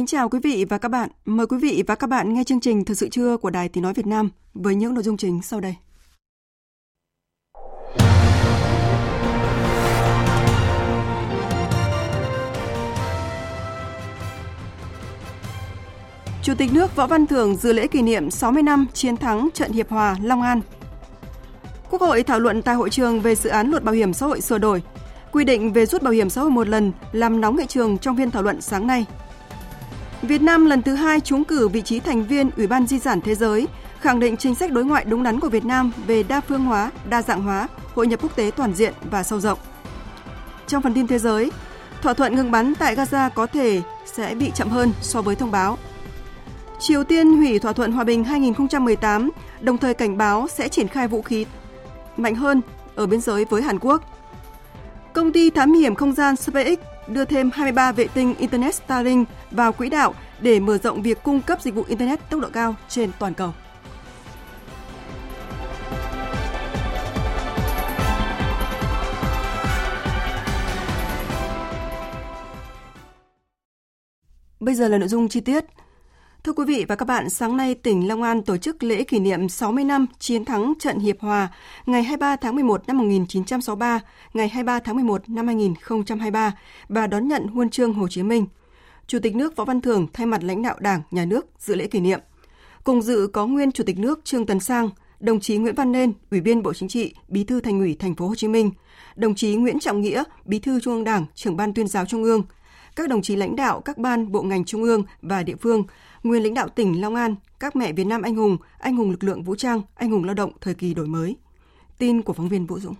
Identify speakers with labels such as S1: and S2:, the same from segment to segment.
S1: Kính chào quý vị và các bạn. Mời quý vị và các bạn nghe chương trình Thời sự trưa của Đài Tiếng Nói Việt Nam với những nội dung chính sau đây. Chủ tịch nước Võ Văn Thưởng dự lễ kỷ niệm 60 năm chiến thắng trận Hiệp Hòa Long An. Quốc hội thảo luận tại hội trường về dự án luật bảo hiểm xã hội sửa đổi, quy định về rút bảo hiểm xã hội một lần làm nóng nghị trường trong phiên thảo luận sáng nay. Việt Nam lần thứ hai trúng cử vị trí thành viên Ủy ban Di sản Thế giới, khẳng định chính sách đối ngoại đúng đắn của Việt Nam về đa phương hóa, đa dạng hóa, hội nhập quốc tế toàn diện và sâu rộng. Trong phần tin thế giới, thỏa thuận ngừng bắn tại Gaza có thể sẽ bị chậm hơn so với thông báo. Triều Tiên hủy thỏa thuận hòa bình 2018, đồng thời cảnh báo sẽ triển khai vũ khí mạnh hơn ở biên giới với Hàn Quốc. Công ty thám hiểm không gian SpaceX đưa thêm 23 vệ tinh Internet Starlink vào quỹ đạo để mở rộng việc cung cấp dịch vụ Internet tốc độ cao trên toàn cầu. Bây giờ là nội dung chi tiết. Thưa quý vị và các bạn, sáng nay tỉnh Long An tổ chức lễ kỷ niệm 60 năm chiến thắng trận Hiệp Hòa ngày 23 tháng 11 năm 1963, ngày 23 tháng 11 năm 2023 và đón nhận huân chương Hồ Chí Minh. Chủ tịch nước Võ Văn Thưởng thay mặt lãnh đạo Đảng, Nhà nước dự lễ kỷ niệm. Cùng dự có nguyên Chủ tịch nước Trương Tấn Sang, đồng chí Nguyễn Văn Nên, Ủy viên Bộ Chính trị, Bí thư Thành ủy Thành phố Hồ Chí Minh, đồng chí Nguyễn Trọng Nghĩa, Bí thư Trung ương Đảng, Trưởng ban Tuyên giáo Trung ương, các đồng chí lãnh đạo các ban bộ ngành trung ương và địa phương, nguyên lãnh đạo tỉnh Long An, các mẹ Việt Nam anh hùng, anh hùng lực lượng vũ trang, anh hùng lao động thời kỳ đổi mới. Tin của phóng viên Vũ Dũng.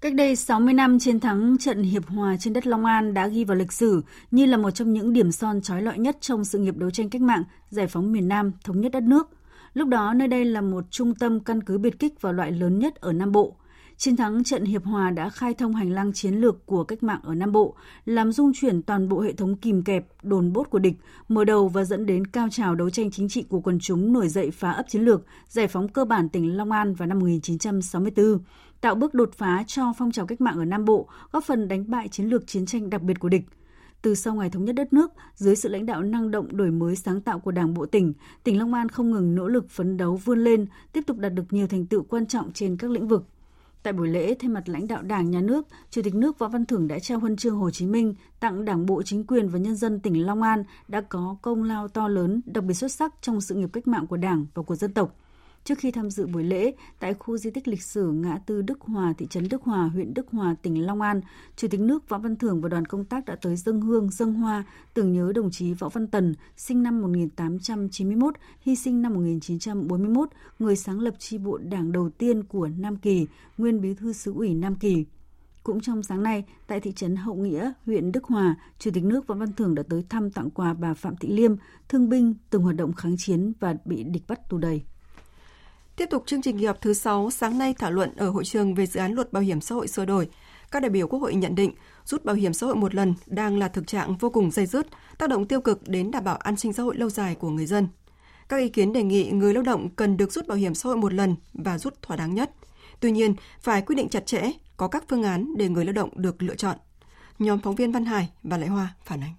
S2: Cách đây 60 năm, chiến thắng trận Hiệp Hòa trên đất Long An đã ghi vào lịch sử như là một trong những điểm son trói lọi nhất trong sự nghiệp đấu tranh cách mạng, giải phóng miền Nam, thống nhất đất nước. Lúc đó, nơi đây là một trung tâm căn cứ biệt kích và loại lớn nhất ở Nam Bộ. Chiến thắng trận Hiệp Hòa đã khai thông hành lang chiến lược của cách mạng ở Nam Bộ, làm dung chuyển toàn bộ hệ thống kìm kẹp, đồn bốt của địch, mở đầu và dẫn đến cao trào đấu tranh chính trị của quần chúng nổi dậy phá ấp chiến lược, giải phóng cơ bản tỉnh Long An vào năm 1964, tạo bước đột phá cho phong trào cách mạng ở Nam Bộ, góp phần đánh bại chiến lược chiến tranh đặc biệt của địch từ sau ngày thống nhất đất nước, dưới sự lãnh đạo năng động đổi mới sáng tạo của Đảng bộ tỉnh, tỉnh Long An không ngừng nỗ lực phấn đấu vươn lên, tiếp tục đạt được nhiều thành tựu quan trọng trên các lĩnh vực. Tại buổi lễ, thay mặt lãnh đạo Đảng, Nhà nước, Chủ tịch nước Võ Văn Thưởng đã trao huân chương Hồ Chí Minh tặng Đảng bộ chính quyền và nhân dân tỉnh Long An đã có công lao to lớn, đặc biệt xuất sắc trong sự nghiệp cách mạng của Đảng và của dân tộc. Trước khi tham dự buổi lễ, tại khu di tích lịch sử ngã tư Đức Hòa, thị trấn Đức Hòa, huyện Đức Hòa, tỉnh Long An, Chủ tịch nước Võ Văn Thưởng và đoàn công tác đã tới dân hương, dân hoa, tưởng nhớ đồng chí Võ Văn Tần, sinh năm 1891, hy sinh năm 1941, người sáng lập tri bộ đảng đầu tiên của Nam Kỳ, nguyên bí thư xứ ủy Nam Kỳ. Cũng trong sáng nay, tại thị trấn Hậu Nghĩa, huyện Đức Hòa, Chủ tịch nước Võ Văn Thưởng đã tới thăm tặng quà bà Phạm Thị Liêm, thương binh từng hoạt động kháng chiến và bị địch bắt tù đầy.
S1: Tiếp tục chương trình kỳ họp thứ 6, sáng nay thảo luận ở hội trường về dự án luật bảo hiểm xã hội sửa đổi. Các đại biểu Quốc hội nhận định rút bảo hiểm xã hội một lần đang là thực trạng vô cùng dây dứt, tác động tiêu cực đến đảm bảo an sinh xã hội lâu dài của người dân. Các ý kiến đề nghị người lao động cần được rút bảo hiểm xã hội một lần và rút thỏa đáng nhất. Tuy nhiên, phải quyết định chặt chẽ, có các phương án để người lao động được lựa chọn. Nhóm phóng viên Văn Hải và Lại Hoa phản ánh.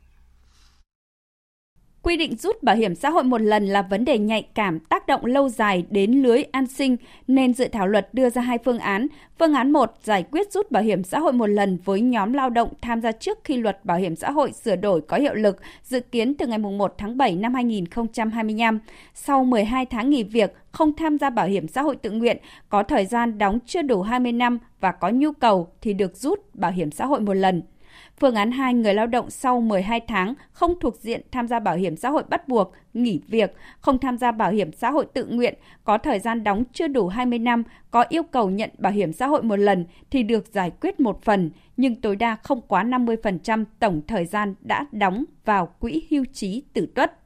S3: Quy định rút bảo hiểm xã hội một lần là vấn đề nhạy cảm tác động lâu dài đến lưới an sinh nên dự thảo luật đưa ra hai phương án. Phương án 1 giải quyết rút bảo hiểm xã hội một lần với nhóm lao động tham gia trước khi luật bảo hiểm xã hội sửa đổi có hiệu lực, dự kiến từ ngày 1 tháng 7 năm 2025. Sau 12 tháng nghỉ việc, không tham gia bảo hiểm xã hội tự nguyện, có thời gian đóng chưa đủ 20 năm và có nhu cầu thì được rút bảo hiểm xã hội một lần. Phương án 2, người lao động sau 12 tháng không thuộc diện tham gia bảo hiểm xã hội bắt buộc, nghỉ việc, không tham gia bảo hiểm xã hội tự nguyện, có thời gian đóng chưa đủ 20 năm, có yêu cầu nhận bảo hiểm xã hội một lần thì được giải quyết một phần, nhưng tối đa không quá 50% tổng thời gian đã đóng vào quỹ hưu trí tử tuất.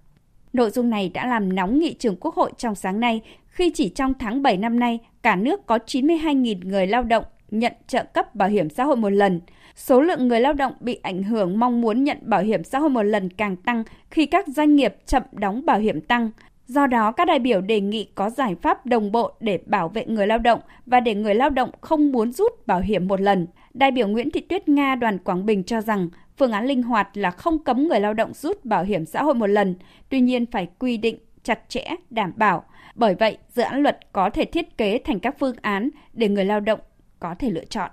S3: Nội dung này đã làm nóng nghị trường Quốc hội trong sáng nay khi chỉ trong tháng 7 năm nay, cả nước có 92.000 người lao động nhận trợ cấp bảo hiểm xã hội một lần. Số lượng người lao động bị ảnh hưởng mong muốn nhận bảo hiểm xã hội một lần càng tăng khi các doanh nghiệp chậm đóng bảo hiểm tăng. Do đó, các đại biểu đề nghị có giải pháp đồng bộ để bảo vệ người lao động và để người lao động không muốn rút bảo hiểm một lần. Đại biểu Nguyễn Thị Tuyết Nga đoàn Quảng Bình cho rằng phương án linh hoạt là không cấm người lao động rút bảo hiểm xã hội một lần, tuy nhiên phải quy định chặt chẽ, đảm bảo. Bởi vậy, dự án luật có thể thiết kế thành các phương án để người lao động có thể lựa chọn.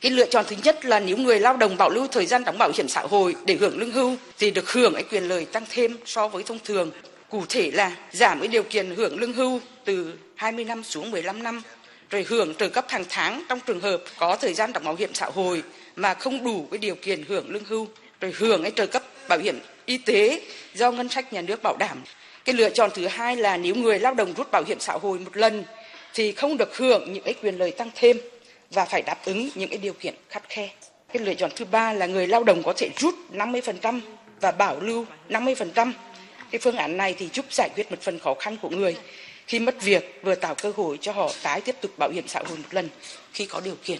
S4: Cái lựa chọn thứ nhất là nếu người lao động bảo lưu thời gian đóng bảo hiểm xã hội để hưởng lương hưu thì được hưởng cái quyền lợi tăng thêm so với thông thường. Cụ thể là giảm cái điều kiện hưởng lương hưu từ 20 năm xuống 15 năm, rồi hưởng trợ cấp hàng tháng trong trường hợp có thời gian đóng bảo hiểm xã hội mà không đủ cái điều kiện hưởng lương hưu, rồi hưởng cái trợ cấp bảo hiểm y tế do ngân sách nhà nước bảo đảm. Cái lựa chọn thứ hai là nếu người lao động rút bảo hiểm xã hội một lần thì không được hưởng những cái quyền lợi tăng thêm và phải đáp ứng những cái điều kiện khắt khe. Cái lựa chọn thứ ba là người lao động có thể rút 50% và bảo lưu 50%. Cái phương án này thì giúp giải quyết một phần khó khăn của người khi mất việc vừa tạo cơ hội cho họ tái tiếp tục bảo hiểm xã hội một lần khi có điều kiện.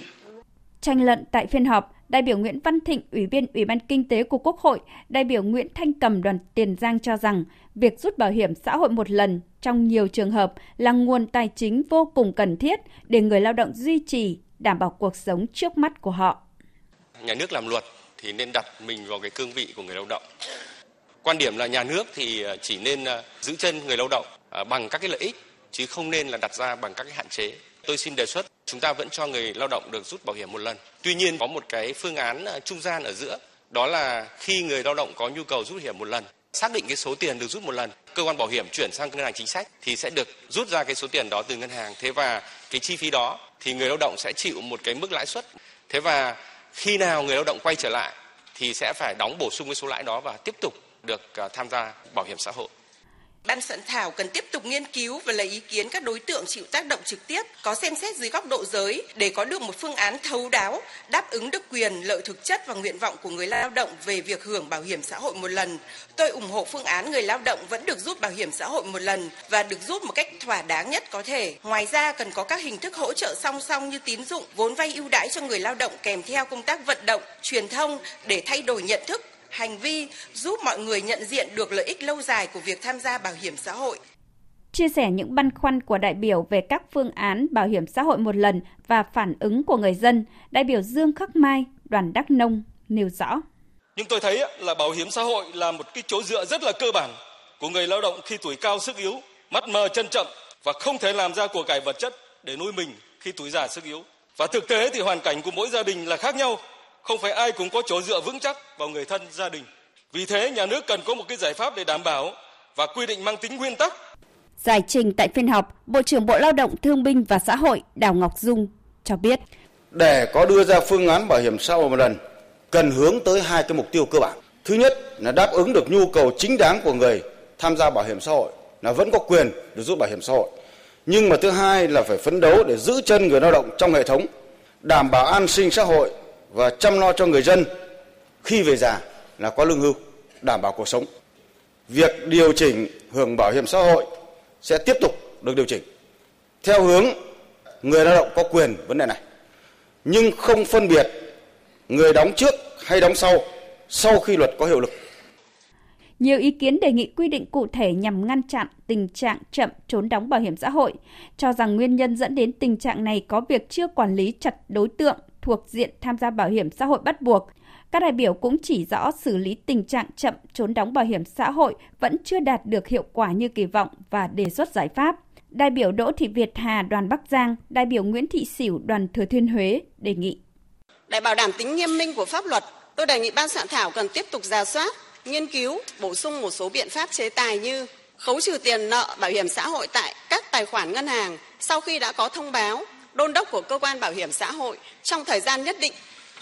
S3: Tranh luận tại phiên họp, đại biểu Nguyễn Văn Thịnh, Ủy viên Ủy ban Kinh tế của Quốc hội, đại biểu Nguyễn Thanh Cầm đoàn Tiền Giang cho rằng việc rút bảo hiểm xã hội một lần trong nhiều trường hợp là nguồn tài chính vô cùng cần thiết để người lao động duy trì đảm bảo cuộc sống trước mắt của họ.
S5: Nhà nước làm luật thì nên đặt mình vào cái cương vị của người lao động. Quan điểm là nhà nước thì à, chỉ nên à, giữ chân người lao động à, bằng các cái lợi ích, chứ không nên là đặt ra bằng các cái hạn chế. Tôi xin đề xuất chúng ta vẫn cho người lao động được rút bảo hiểm một lần. Tuy nhiên, có một cái phương án trung gian ở giữa, đó là khi người lao động có nhu cầu rút bảo hiểm một lần, xác định cái số tiền được rút một lần cơ quan bảo hiểm chuyển sang ngân hàng chính sách thì sẽ được rút ra cái số tiền đó từ ngân hàng. Thế và cái chi phí đó thì người lao động sẽ chịu một cái mức lãi suất. Thế và khi nào người lao động quay trở lại thì sẽ phải đóng bổ sung cái số lãi đó và tiếp tục được à, tham gia bảo hiểm xã hội.
S6: Ban soạn thảo cần tiếp tục nghiên cứu và lấy ý kiến các đối tượng chịu tác động trực tiếp, có xem xét dưới góc độ giới để có được một phương án thấu đáo, đáp ứng được quyền, lợi thực chất và nguyện vọng của người lao động về việc hưởng bảo hiểm xã hội một lần. Tôi ủng hộ phương án người lao động vẫn được rút bảo hiểm xã hội một lần và được rút một cách thỏa đáng nhất có thể. Ngoài ra cần có các hình thức hỗ trợ song song như tín dụng, vốn vay ưu đãi cho người lao động kèm theo công tác vận động, truyền thông để thay đổi nhận thức hành vi giúp mọi người nhận diện được lợi ích lâu dài của việc tham gia bảo hiểm xã hội.
S3: Chia sẻ những băn khoăn của đại biểu về các phương án bảo hiểm xã hội một lần và phản ứng của người dân, đại biểu Dương Khắc Mai, đoàn Đắk Nông nêu rõ.
S7: Nhưng tôi thấy là bảo hiểm xã hội là một cái chỗ dựa rất là cơ bản của người lao động khi tuổi cao sức yếu, mắt mờ chân chậm và không thể làm ra của cải vật chất để nuôi mình khi tuổi già sức yếu. Và thực tế thì hoàn cảnh của mỗi gia đình là khác nhau không phải ai cũng có chỗ dựa vững chắc vào người thân gia đình. Vì thế nhà nước cần có một cái giải pháp để đảm bảo và quy định mang tính nguyên tắc.
S3: Giải trình tại phiên họp, Bộ trưởng Bộ Lao động Thương binh và Xã hội Đào Ngọc Dung cho biết.
S8: Để có đưa ra phương án bảo hiểm xã hội một lần, cần hướng tới hai cái mục tiêu cơ bản. Thứ nhất là đáp ứng được nhu cầu chính đáng của người tham gia bảo hiểm xã hội là vẫn có quyền được rút bảo hiểm xã hội. Nhưng mà thứ hai là phải phấn đấu để giữ chân người lao động trong hệ thống, đảm bảo an sinh xã hội và chăm lo cho người dân khi về già là có lương hưu, đảm bảo cuộc sống. Việc điều chỉnh hưởng bảo hiểm xã hội sẽ tiếp tục được điều chỉnh theo hướng người lao động có quyền vấn đề này nhưng không phân biệt người đóng trước hay đóng sau sau khi luật có hiệu lực.
S3: Nhiều ý kiến đề nghị quy định cụ thể nhằm ngăn chặn tình trạng chậm trốn đóng bảo hiểm xã hội, cho rằng nguyên nhân dẫn đến tình trạng này có việc chưa quản lý chặt đối tượng thuộc diện tham gia bảo hiểm xã hội bắt buộc. Các đại biểu cũng chỉ rõ xử lý tình trạng chậm trốn đóng bảo hiểm xã hội vẫn chưa đạt được hiệu quả như kỳ vọng và đề xuất giải pháp. Đại biểu Đỗ Thị Việt Hà đoàn Bắc Giang, đại biểu Nguyễn Thị Sỉu đoàn Thừa Thiên Huế đề nghị.
S9: Để bảo đảm tính nghiêm minh của pháp luật, tôi đề nghị ban soạn thảo cần tiếp tục ra soát, nghiên cứu, bổ sung một số biện pháp chế tài như khấu trừ tiền nợ bảo hiểm xã hội tại các tài khoản ngân hàng sau khi đã có thông báo đôn đốc của cơ quan bảo hiểm xã hội trong thời gian nhất định,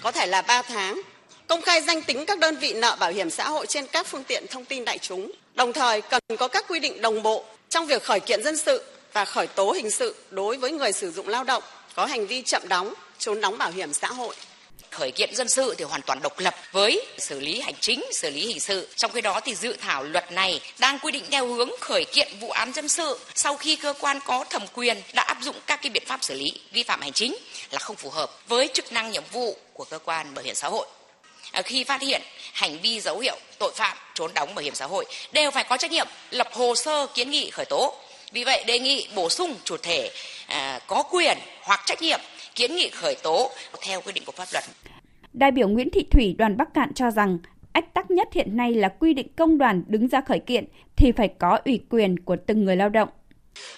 S9: có thể là 3 tháng, công khai danh tính các đơn vị nợ bảo hiểm xã hội trên các phương tiện thông tin đại chúng. Đồng thời cần có các quy định đồng bộ trong việc khởi kiện dân sự và khởi tố hình sự đối với người sử dụng lao động có hành vi chậm đóng, trốn đóng bảo hiểm xã hội
S10: khởi kiện dân sự thì hoàn toàn độc lập với xử lý hành chính, xử lý hình sự. Trong khi đó thì dự thảo luật này đang quy định theo hướng khởi kiện vụ án dân sự sau khi cơ quan có thẩm quyền đã áp dụng các cái biện pháp xử lý vi phạm hành chính là không phù hợp với chức năng nhiệm vụ của cơ quan bảo hiểm xã hội. À, khi phát hiện hành vi dấu hiệu tội phạm trốn đóng bảo hiểm xã hội đều phải có trách nhiệm lập hồ sơ kiến nghị khởi tố. Vì vậy đề nghị bổ sung chủ thể à, có quyền hoặc trách nhiệm kiến nghị khởi tố theo quy định của pháp luật.
S3: Đại biểu Nguyễn Thị Thủy đoàn Bắc Cạn cho rằng ách tắc nhất hiện nay là quy định công đoàn đứng ra khởi kiện thì phải có ủy quyền của từng người lao động.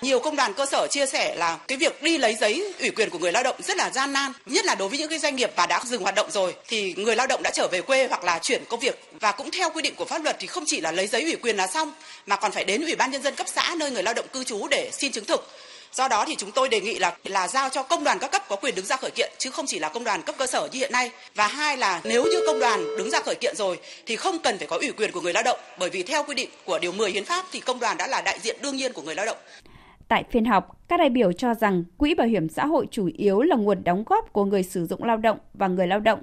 S11: Nhiều công đoàn cơ sở chia sẻ là cái việc đi lấy giấy ủy quyền của người lao động rất là gian nan, nhất là đối với những cái doanh nghiệp mà đã dừng hoạt động rồi thì người lao động đã trở về quê hoặc là chuyển công việc và cũng theo quy định của pháp luật thì không chỉ là lấy giấy ủy quyền là xong mà còn phải đến ủy ban nhân dân cấp xã nơi người lao động cư trú để xin chứng thực Do đó thì chúng tôi đề nghị là là giao cho công đoàn các cấp có quyền đứng ra khởi kiện chứ không chỉ là công đoàn cấp cơ sở như hiện nay. Và hai là nếu như công đoàn đứng ra khởi kiện rồi thì không cần phải có ủy quyền của người lao động bởi vì theo quy định của điều 10 hiến pháp thì công đoàn đã là đại diện đương nhiên của người lao động.
S3: Tại phiên họp, các đại biểu cho rằng quỹ bảo hiểm xã hội chủ yếu là nguồn đóng góp của người sử dụng lao động và người lao động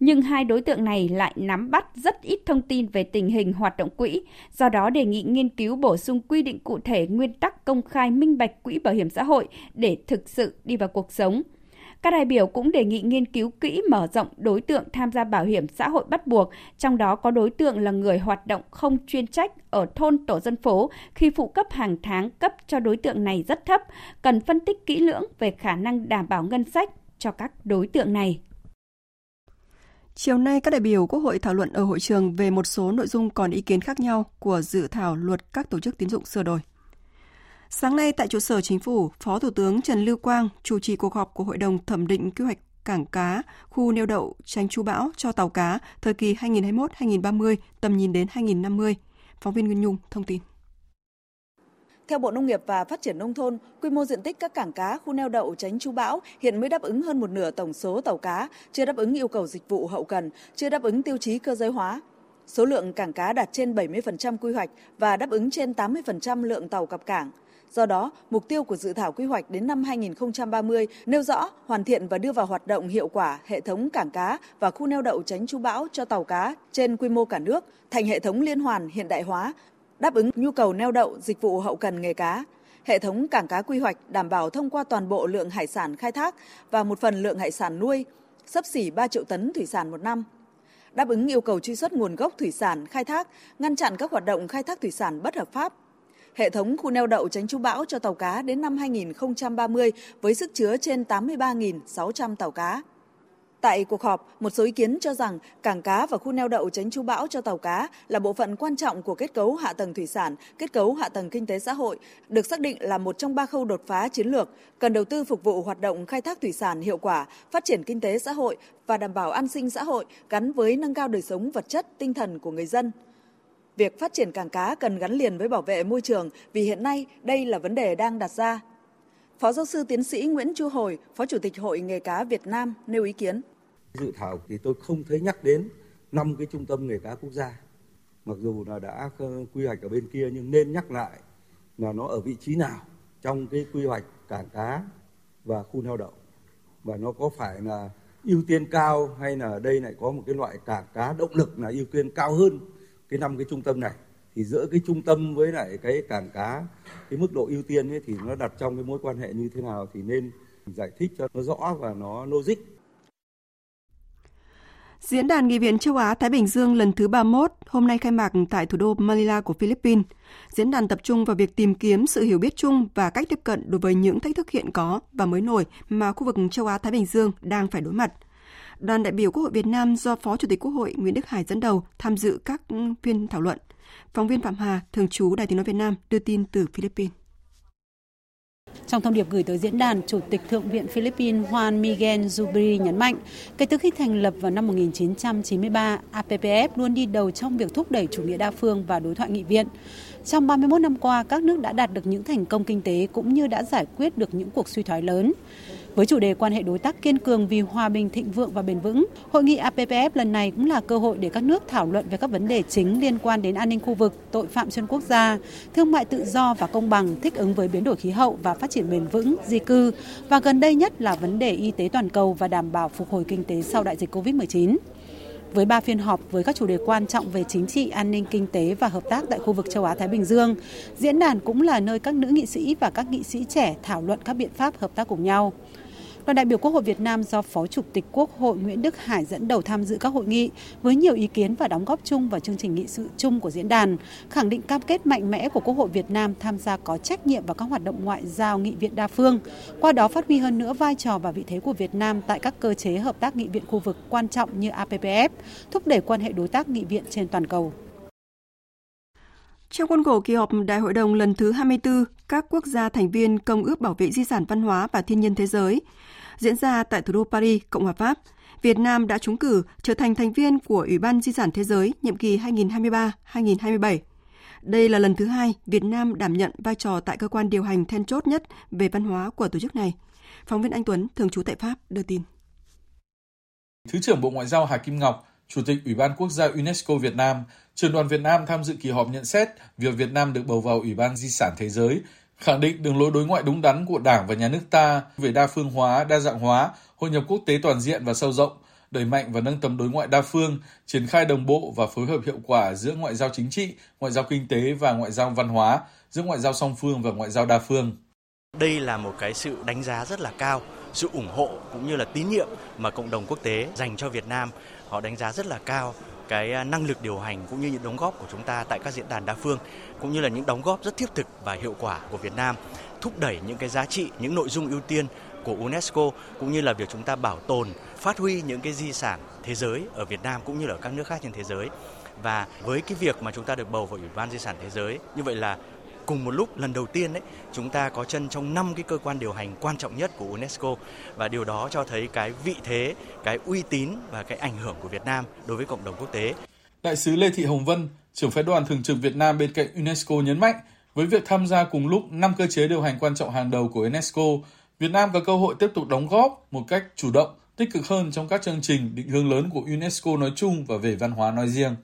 S3: nhưng hai đối tượng này lại nắm bắt rất ít thông tin về tình hình hoạt động quỹ, do đó đề nghị nghiên cứu bổ sung quy định cụ thể nguyên tắc công khai minh bạch quỹ bảo hiểm xã hội để thực sự đi vào cuộc sống. Các đại biểu cũng đề nghị nghiên cứu kỹ mở rộng đối tượng tham gia bảo hiểm xã hội bắt buộc, trong đó có đối tượng là người hoạt động không chuyên trách ở thôn tổ dân phố khi phụ cấp hàng tháng cấp cho đối tượng này rất thấp, cần phân tích kỹ lưỡng về khả năng đảm bảo ngân sách cho các đối tượng này.
S1: Chiều nay, các đại biểu Quốc hội thảo luận ở hội trường về một số nội dung còn ý kiến khác nhau của dự thảo luật các tổ chức tín dụng sửa đổi. Sáng nay tại trụ sở chính phủ, Phó Thủ tướng Trần Lưu Quang chủ trì cuộc họp của Hội đồng thẩm định quy hoạch cảng cá, khu neo đậu tránh chú bão cho tàu cá thời kỳ 2021-2030, tầm nhìn đến 2050. Phóng viên Nguyên Nhung thông tin.
S12: Theo Bộ Nông nghiệp và Phát triển Nông thôn, quy mô diện tích các cảng cá, khu neo đậu tránh chú bão hiện mới đáp ứng hơn một nửa tổng số tàu cá, chưa đáp ứng yêu cầu dịch vụ hậu cần, chưa đáp ứng tiêu chí cơ giới hóa. Số lượng cảng cá đạt trên 70% quy hoạch và đáp ứng trên 80% lượng tàu cập cảng. Do đó, mục tiêu của dự thảo quy hoạch đến năm 2030 nêu rõ hoàn thiện và đưa vào hoạt động hiệu quả hệ thống cảng cá và khu neo đậu tránh chú bão cho tàu cá trên quy mô cả nước thành hệ thống liên hoàn hiện đại hóa đáp ứng nhu cầu neo đậu dịch vụ hậu cần nghề cá. Hệ thống cảng cá quy hoạch đảm bảo thông qua toàn bộ lượng hải sản khai thác và một phần lượng hải sản nuôi, sấp xỉ 3 triệu tấn thủy sản một năm. Đáp ứng yêu cầu truy xuất nguồn gốc thủy sản khai thác, ngăn chặn các hoạt động khai thác thủy sản bất hợp pháp. Hệ thống khu neo đậu tránh trú bão cho tàu cá đến năm 2030 với sức chứa trên 83.600 tàu cá. Tại cuộc họp, một số ý kiến cho rằng cảng cá và khu neo đậu tránh chú bão cho tàu cá là bộ phận quan trọng của kết cấu hạ tầng thủy sản, kết cấu hạ tầng kinh tế xã hội, được xác định là một trong ba khâu đột phá chiến lược, cần đầu tư phục vụ hoạt động khai thác thủy sản hiệu quả, phát triển kinh tế xã hội và đảm bảo an sinh xã hội gắn với nâng cao đời sống vật chất, tinh thần của người dân. Việc phát triển cảng cá cần gắn liền với bảo vệ môi trường vì hiện nay đây là vấn đề đang đặt ra. Phó giáo sư tiến sĩ Nguyễn Chu Hồi, Phó Chủ tịch Hội Nghề cá Việt Nam nêu ý kiến.
S13: Dự thảo thì tôi không thấy nhắc đến năm cái trung tâm nghề cá quốc gia. Mặc dù là đã ờ, quy hoạch ở bên kia nhưng nên nhắc lại là nó ở vị trí nào trong cái quy hoạch cảng cá và khu neo đậu. Và nó có phải là ưu tiên cao hay là đây lại có một cái loại cảng cá động lực là ưu tiên cao hơn cái năm cái trung tâm này thì giữa cái trung tâm với lại cái cảng cá, cái mức độ ưu tiên ấy thì nó đặt trong cái mối quan hệ như thế nào thì nên giải thích cho nó rõ và nó logic
S1: Diễn đàn Nghị viện châu Á Thái Bình Dương lần thứ 31 hôm nay khai mạc tại thủ đô Manila của Philippines. Diễn đàn tập trung vào việc tìm kiếm sự hiểu biết chung và cách tiếp cận đối với những thách thức hiện có và mới nổi mà khu vực châu Á Thái Bình Dương đang phải đối mặt. đoàn đại biểu Quốc hội Việt Nam do Phó Chủ tịch Quốc hội Nguyễn Đức Hải dẫn đầu tham dự các phiên thảo luận. Phóng viên Phạm Hà, thường trú Đài Tiếng nói Việt Nam đưa tin từ Philippines.
S14: Trong thông điệp gửi tới diễn đàn, Chủ tịch Thượng viện Philippines Juan Miguel Zubiri nhấn mạnh, kể từ khi thành lập vào năm 1993, APPF luôn đi đầu trong việc thúc đẩy chủ nghĩa đa phương và đối thoại nghị viện. Trong 31 năm qua, các nước đã đạt được những thành công kinh tế cũng như đã giải quyết được những cuộc suy thoái lớn. Với chủ đề quan hệ đối tác kiên cường vì hòa bình, thịnh vượng và bền vững, hội nghị APPF lần này cũng là cơ hội để các nước thảo luận về các vấn đề chính liên quan đến an ninh khu vực, tội phạm xuyên quốc gia, thương mại tự do và công bằng, thích ứng với biến đổi khí hậu và phát triển bền vững, di cư và gần đây nhất là vấn đề y tế toàn cầu và đảm bảo phục hồi kinh tế sau đại dịch COVID-19 với ba phiên họp với các chủ đề quan trọng về chính trị, an ninh, kinh tế và hợp tác tại khu vực châu Á Thái Bình Dương. Diễn đàn cũng là nơi các nữ nghị sĩ và các nghị sĩ trẻ thảo luận các biện pháp hợp tác cùng nhau. Đoàn đại biểu Quốc hội Việt Nam do Phó Chủ tịch Quốc hội Nguyễn Đức Hải dẫn đầu tham dự các hội nghị với nhiều ý kiến và đóng góp chung vào chương trình nghị sự chung của diễn đàn, khẳng định cam kết mạnh mẽ của Quốc hội Việt Nam tham gia có trách nhiệm vào các hoạt động ngoại giao nghị viện đa phương, qua đó phát huy hơn nữa vai trò và vị thế của Việt Nam tại các cơ chế hợp tác nghị viện khu vực quan trọng như APPF, thúc đẩy quan hệ đối tác nghị viện trên toàn cầu.
S1: Trong khuôn khổ kỳ họp Đại hội đồng lần thứ 24, các quốc gia thành viên Công ước Bảo vệ Di sản Văn hóa và Thiên nhiên Thế giới diễn ra tại thủ đô Paris, Cộng hòa Pháp, Việt Nam đã trúng cử trở thành thành viên của Ủy ban Di sản Thế giới nhiệm kỳ 2023-2027. Đây là lần thứ hai Việt Nam đảm nhận vai trò tại cơ quan điều hành then chốt nhất về văn hóa của tổ chức này. Phóng viên Anh Tuấn, thường trú tại Pháp, đưa tin.
S15: Thứ trưởng Bộ Ngoại giao Hà Kim Ngọc, Chủ tịch Ủy ban Quốc gia UNESCO Việt Nam, trường đoàn Việt Nam tham dự kỳ họp nhận xét việc Việt Nam được bầu vào Ủy ban Di sản Thế giới khẳng định đường lối đối ngoại đúng đắn của Đảng và Nhà nước ta về đa phương hóa, đa dạng hóa, hội nhập quốc tế toàn diện và sâu rộng, đẩy mạnh và nâng tầm đối ngoại đa phương, triển khai đồng bộ và phối hợp hiệu quả giữa ngoại giao chính trị, ngoại giao kinh tế và ngoại giao văn hóa, giữa ngoại giao song phương và ngoại giao đa phương.
S16: Đây là một cái sự đánh giá rất là cao, sự ủng hộ cũng như là tín nhiệm mà cộng đồng quốc tế dành cho Việt Nam. Họ đánh giá rất là cao cái à, năng lực điều hành cũng như những đóng góp của chúng ta tại các diễn đàn đa phương cũng như là những đóng góp rất thiết thực và hiệu quả của Việt Nam thúc đẩy những cái giá trị, những nội dung ưu tiên của UNESCO cũng như là việc chúng ta bảo tồn, phát huy những cái di sản thế giới ở Việt Nam cũng như là ở các nước khác trên thế giới. Và với cái việc mà chúng ta được bầu vào Ủy ban Di sản Thế giới, như vậy là cùng một lúc lần đầu tiên đấy chúng ta có chân trong năm cái cơ quan điều hành quan trọng nhất của UNESCO và điều đó cho thấy cái vị thế, cái uy tín và cái ảnh hưởng của Việt Nam đối với cộng đồng quốc tế.
S15: Đại sứ Lê Thị Hồng Vân, trưởng phái đoàn thường trực Việt Nam bên cạnh UNESCO nhấn mạnh, với việc tham gia cùng lúc năm cơ chế điều hành quan trọng hàng đầu của UNESCO, Việt Nam có cơ hội tiếp tục đóng góp một cách chủ động, tích cực hơn trong các chương trình định hướng lớn của UNESCO nói chung và về văn hóa nói riêng.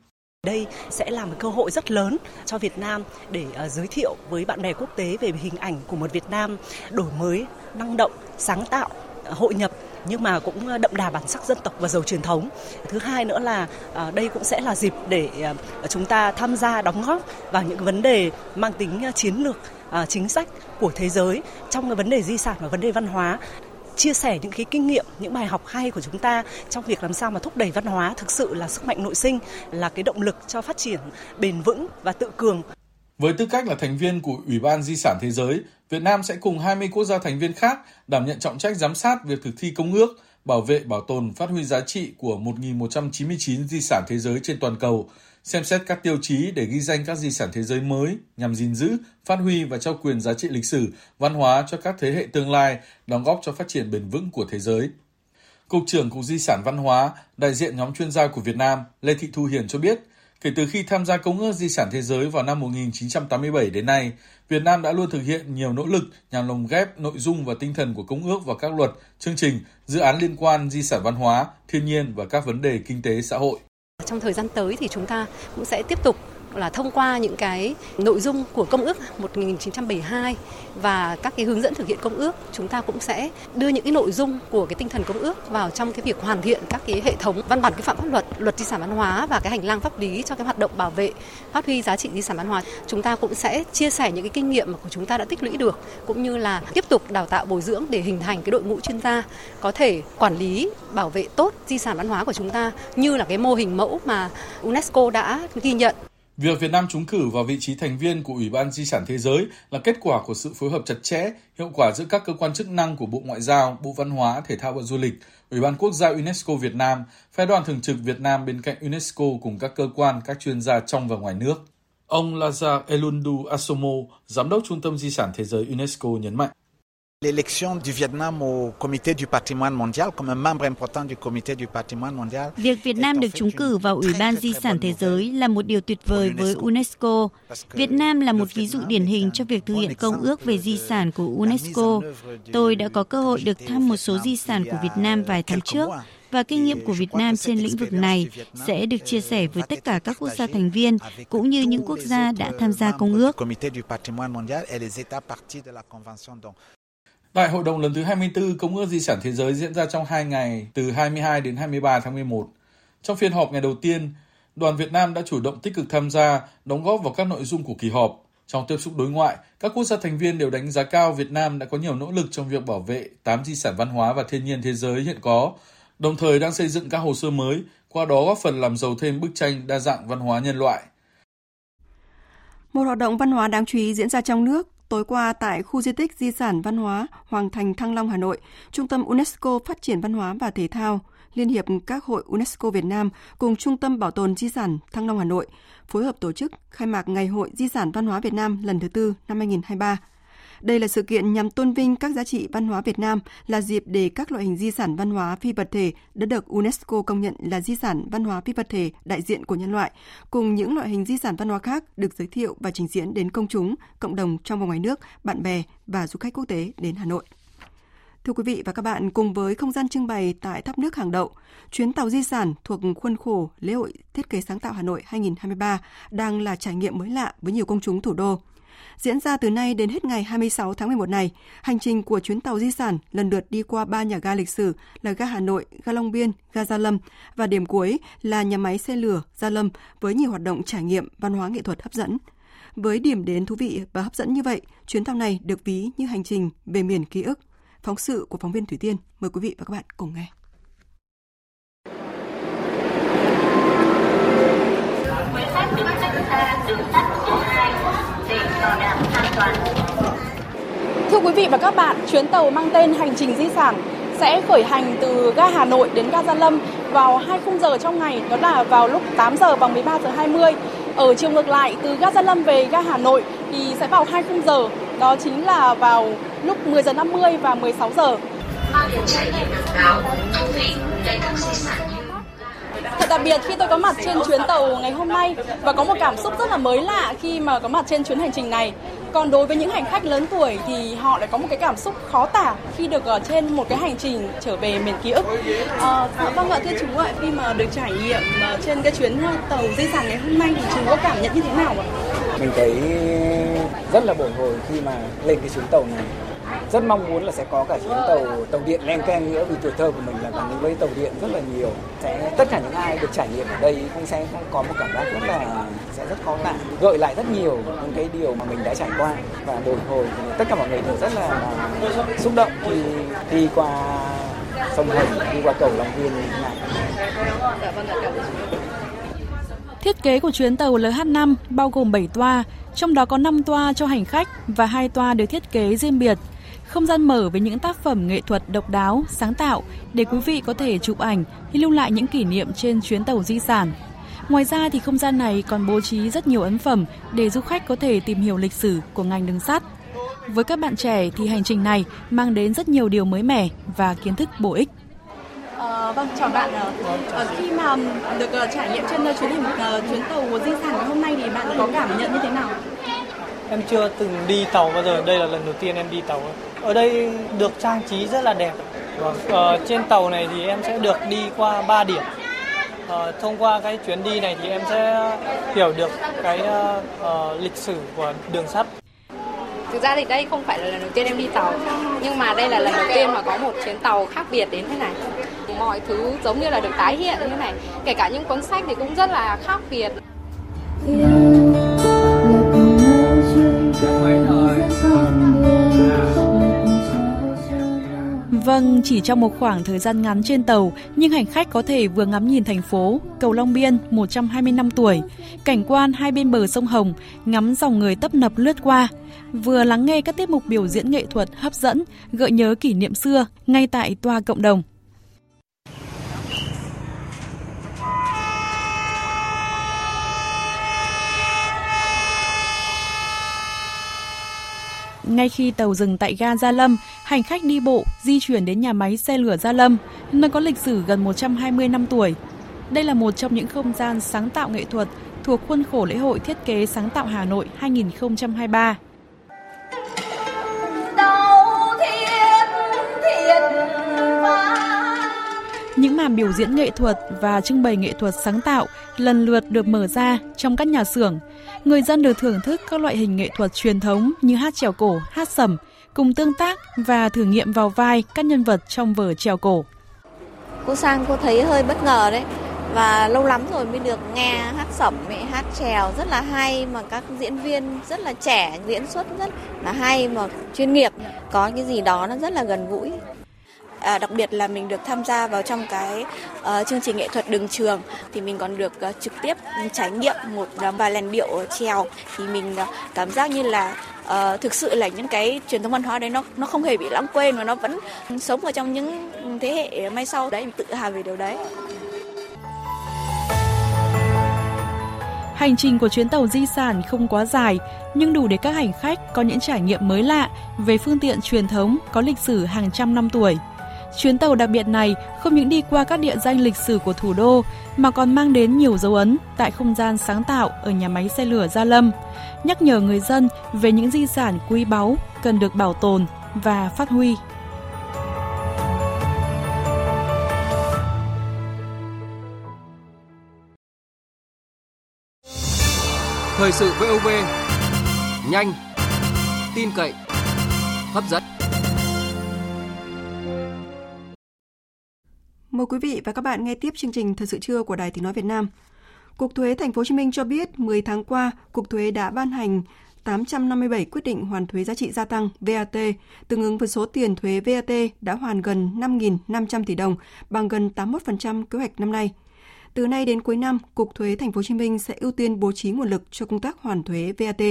S17: Đây sẽ là một cơ hội rất lớn cho Việt Nam để ờ, giới thiệu với bạn bè quốc tế về hình ảnh của một Việt Nam đổi mới, năng động, sáng tạo, ờ, hội nhập nhưng mà cũng ờ, đậm đà bản sắc dân tộc và giàu truyền thống. Thứ hai nữa là đây cũng sẽ là dịp để chúng ta tham gia đóng góp vào những vấn đề mang tính chiến lược chính sách của thế giới trong cái vấn đề di sản và vấn đề văn hóa chia sẻ những cái kinh nghiệm, những bài học hay của chúng ta trong việc làm sao mà thúc đẩy văn hóa thực sự là sức mạnh nội sinh, là cái động lực cho phát triển bền vững và tự cường.
S15: Với tư cách là thành viên của Ủy ban Di sản Thế giới, Việt Nam sẽ cùng 20 quốc gia thành viên khác đảm nhận trọng trách giám sát việc thực thi công ước, bảo vệ, bảo tồn, phát huy giá trị của 1.199 di sản thế giới trên toàn cầu, xem xét các tiêu chí để ghi danh các di sản thế giới mới nhằm gìn giữ, phát huy và trao quyền giá trị lịch sử, văn hóa cho các thế hệ tương lai, đóng góp cho phát triển bền vững của thế giới. Cục trưởng Cục Di sản Văn hóa, đại diện nhóm chuyên gia của Việt Nam Lê Thị Thu Hiền cho biết, kể từ khi tham gia Công ước Di sản Thế giới vào năm 1987 đến nay, Việt Nam đã luôn thực hiện nhiều nỗ lực nhằm lồng ghép nội dung và tinh thần của Công ước vào các luật, chương trình, dự án liên quan di sản văn hóa, thiên nhiên và các vấn đề kinh tế xã hội.
S18: Trong thời gian tới thì chúng ta cũng sẽ tiếp tục là thông qua những cái nội dung của công ước 1972 và các cái hướng dẫn thực hiện công ước, chúng ta cũng sẽ đưa những cái nội dung của cái tinh thần công ước vào trong cái việc hoàn thiện các cái hệ thống văn bản quy phạm pháp luật luật di sản văn hóa và cái hành lang pháp lý cho cái hoạt động bảo vệ, phát huy giá trị di sản văn hóa. Chúng ta cũng sẽ chia sẻ những cái kinh nghiệm mà của chúng ta đã tích lũy được, cũng như là tiếp tục đào tạo bồi dưỡng để hình thành cái đội ngũ chuyên gia có thể quản lý, bảo vệ tốt di sản văn hóa của chúng ta, như là cái mô hình mẫu mà UNESCO đã ghi nhận.
S15: Việc Việt Nam trúng cử vào vị trí thành viên của Ủy ban Di sản Thế giới là kết quả của sự phối hợp chặt chẽ, hiệu quả giữa các cơ quan chức năng của Bộ Ngoại giao, Bộ Văn hóa, Thể thao và Du lịch, Ủy ban Quốc gia UNESCO Việt Nam, Phái đoàn Thường trực Việt Nam bên cạnh UNESCO cùng các cơ quan, các chuyên gia trong và ngoài nước. Ông Lazar Elundu Asomo, Giám đốc Trung tâm Di sản Thế giới UNESCO nhấn mạnh.
S19: L'élection du Vietnam au Comité du patrimoine mondial comme un membre important du Comité du patrimoine mondial.
S20: Việc Việt Nam được trúng cử vào Ủy ban Di sản Thế giới là một điều tuyệt vời với UNESCO. Việt Nam là một ví dụ điển hình cho việc thực hiện công ước về di sản của UNESCO. Tôi đã có cơ hội được thăm một số di sản của Việt Nam vài tháng trước và kinh nghiệm của Việt Nam trên lĩnh vực này sẽ được chia sẻ với tất cả các quốc gia thành viên cũng như những quốc gia đã tham gia công ước.
S15: Đại hội đồng lần thứ 24 Công ước Di sản Thế giới diễn ra trong 2 ngày từ 22 đến 23 tháng 11. Trong phiên họp ngày đầu tiên, đoàn Việt Nam đã chủ động tích cực tham gia, đóng góp vào các nội dung của kỳ họp. Trong tiếp xúc đối ngoại, các quốc gia thành viên đều đánh giá cao Việt Nam đã có nhiều nỗ lực trong việc bảo vệ 8 di sản văn hóa và thiên nhiên thế giới hiện có, đồng thời đang xây dựng các hồ sơ mới, qua đó góp phần làm giàu thêm bức tranh đa dạng văn hóa nhân loại.
S1: Một hoạt động văn hóa đáng chú ý diễn ra trong nước Tối qua tại khu di tích di sản văn hóa Hoàng Thành Thăng Long Hà Nội, Trung tâm UNESCO Phát triển Văn hóa và Thể thao, Liên hiệp các hội UNESCO Việt Nam cùng Trung tâm Bảo tồn Di sản Thăng Long Hà Nội phối hợp tổ chức khai mạc Ngày hội Di sản Văn hóa Việt Nam lần thứ tư năm 2023 đây là sự kiện nhằm tôn vinh các giá trị văn hóa Việt Nam, là dịp để các loại hình di sản văn hóa phi vật thể đã được UNESCO công nhận là di sản văn hóa phi vật thể đại diện của nhân loại, cùng những loại hình di sản văn hóa khác được giới thiệu và trình diễn đến công chúng, cộng đồng trong và ngoài nước, bạn bè và du khách quốc tế đến Hà Nội. Thưa quý vị và các bạn, cùng với không gian trưng bày tại tháp nước hàng đậu, chuyến tàu di sản thuộc khuôn khổ lễ hội thiết kế sáng tạo Hà Nội 2023 đang là trải nghiệm mới lạ với nhiều công chúng thủ đô. Diễn ra từ nay đến hết ngày 26 tháng 11 này, hành trình của chuyến tàu di sản lần lượt đi qua ba nhà ga lịch sử là ga Hà Nội, ga Long Biên, ga Gia Lâm và điểm cuối là nhà máy xe lửa Gia Lâm với nhiều hoạt động trải nghiệm văn hóa nghệ thuật hấp dẫn. Với điểm đến thú vị và hấp dẫn như vậy, chuyến tàu này được ví như hành trình về miền ký ức. Phóng sự của phóng viên Thủy Tiên, mời quý vị và các bạn cùng nghe.
S21: Toàn. Thưa quý vị và các bạn, chuyến tàu mang tên Hành trình di sản sẽ khởi hành từ ga Hà Nội đến ga Gia Lâm vào hai khung giờ trong ngày, đó là vào lúc 8 giờ và 13 giờ 20. Ở chiều ngược lại, từ ga Gia Lâm về ga Hà Nội thì sẽ vào hai khung giờ, đó chính là vào lúc 10 giờ 50 và 16 giờ. Ba điểm trải nghiệm độc đáo, thú vị để các di sản như Thật đặc biệt khi tôi có mặt trên chuyến tàu ngày hôm nay và có một cảm xúc rất là mới lạ khi mà có mặt trên chuyến hành trình này. Còn đối với những hành khách lớn tuổi thì họ lại có một cái cảm xúc khó tả khi được ở trên một cái hành trình trở về miền ký ức. À, vâng ạ, thưa chú ạ, khi mà được trải nghiệm ờ, trên cái chuyến ờ, tàu di sản ngày hôm nay thì chú có cảm nhận như thế nào ạ?
S22: Mình thấy rất là bồi hồi khi mà lên cái chuyến tàu này rất mong muốn là sẽ có cả chuyến tàu tàu điện len keng nữa vì tuổi thơ của mình là gắn với tàu điện rất là nhiều. Sẽ tất cả những ai được trải nghiệm ở đây cũng sẽ có một cảm giác rất là sẽ rất khó tả gợi lại rất nhiều những cái điều mà mình đã trải qua và bồi hồi. Tất cả mọi người đều rất là, xúc động khi đi qua sông Hồng đi qua cầu Long Biên. Như thế này.
S21: Thiết kế của chuyến tàu LH5 bao gồm 7 toa, trong đó có 5 toa cho hành khách và 2 toa được thiết kế riêng biệt không gian mở với những tác phẩm nghệ thuật độc đáo, sáng tạo để quý vị có thể chụp ảnh, lưu lại những kỷ niệm trên chuyến tàu di sản. Ngoài ra thì không gian này còn bố trí rất nhiều ấn phẩm để du khách có thể tìm hiểu lịch sử của ngành đường sắt. Với các bạn trẻ thì hành trình này mang đến rất nhiều điều mới mẻ và kiến thức bổ ích. À, vâng, chào bạn. À, khi mà được uh, trải nghiệm trên uh, chuyến hành uh, chuyến tàu di sản ngày hôm nay thì bạn có cảm nhận như thế nào?
S23: Em chưa từng đi tàu bao giờ, đây là lần đầu tiên em đi tàu. Ở đây được trang trí rất là đẹp. Vâng. Ờ, trên tàu này thì em sẽ được đi qua 3 điểm. Ờ, thông qua cái chuyến đi này thì em sẽ hiểu được cái uh, lịch sử của đường sắt.
S24: Thực ra thì đây không phải là lần đầu tiên em đi tàu, nhưng mà đây là lần đầu tiên mà có một chuyến tàu khác biệt đến thế này. Mọi thứ giống như là được tái hiện như thế này, kể cả những cuốn sách thì cũng rất là khác biệt.
S25: Vâng, chỉ trong một khoảng thời gian ngắn trên tàu, nhưng hành khách có thể vừa ngắm nhìn thành phố, cầu Long Biên 120 năm tuổi, cảnh quan hai bên bờ sông Hồng, ngắm dòng người tấp nập lướt qua, vừa lắng nghe các tiết mục biểu diễn nghệ thuật hấp dẫn, gợi nhớ kỷ niệm xưa ngay tại toa cộng đồng. Ngay khi tàu dừng tại ga Gia Lâm, hành khách đi bộ di chuyển đến nhà máy xe lửa Gia Lâm, nơi có lịch sử gần 120 năm tuổi. Đây là một trong những không gian sáng tạo nghệ thuật thuộc khuôn khổ lễ hội thiết kế sáng tạo Hà Nội 2023. Những màn biểu diễn nghệ thuật và trưng bày nghệ thuật sáng tạo lần lượt được mở ra trong các nhà xưởng. Người dân được thưởng thức các loại hình nghệ thuật truyền thống như hát trèo cổ, hát sẩm, cùng tương tác và thử nghiệm vào vai các nhân vật trong vở trèo cổ.
S26: Cô sang cô thấy hơi bất ngờ đấy. Và lâu lắm rồi mới được nghe hát sẩm mẹ hát trèo rất là hay mà các diễn viên rất là trẻ diễn xuất rất là hay mà chuyên nghiệp. Có cái gì đó nó rất là gần gũi. À, đặc biệt là mình được tham gia vào trong cái uh, chương trình nghệ thuật đường trường thì mình còn được uh, trực tiếp trải nghiệm một uh, vài làn điệu trèo thì mình uh, cảm giác như là uh, thực sự là những cái truyền thống văn hóa đấy nó nó không hề bị lãng quên mà nó vẫn sống ở trong những thế hệ mai sau đấy mình tự hào về điều đấy.
S25: Hành trình của chuyến tàu di sản không quá dài, nhưng đủ để các hành khách có những trải nghiệm mới lạ về phương tiện truyền thống có lịch sử hàng trăm năm tuổi. Chuyến tàu đặc biệt này không những đi qua các địa danh lịch sử của thủ đô mà còn mang đến nhiều dấu ấn tại không gian sáng tạo ở nhà máy xe lửa Gia Lâm, nhắc nhở người dân về những di sản quý báu cần được bảo tồn và phát huy.
S27: Thời sự VOV nhanh, tin cậy, hấp dẫn.
S1: Mời quý vị và các bạn nghe tiếp chương trình Thời sự trưa của Đài Tiếng nói Việt Nam. Cục Thuế Thành phố Hồ Chí Minh cho biết 10 tháng qua, Cục Thuế đã ban hành 857 quyết định hoàn thuế giá trị gia tăng VAT, tương ứng với số tiền thuế VAT đã hoàn gần 5.500 tỷ đồng, bằng gần 81% kế hoạch năm nay. Từ nay đến cuối năm, Cục Thuế Thành phố Hồ Chí Minh sẽ ưu tiên bố trí nguồn lực cho công tác hoàn thuế VAT.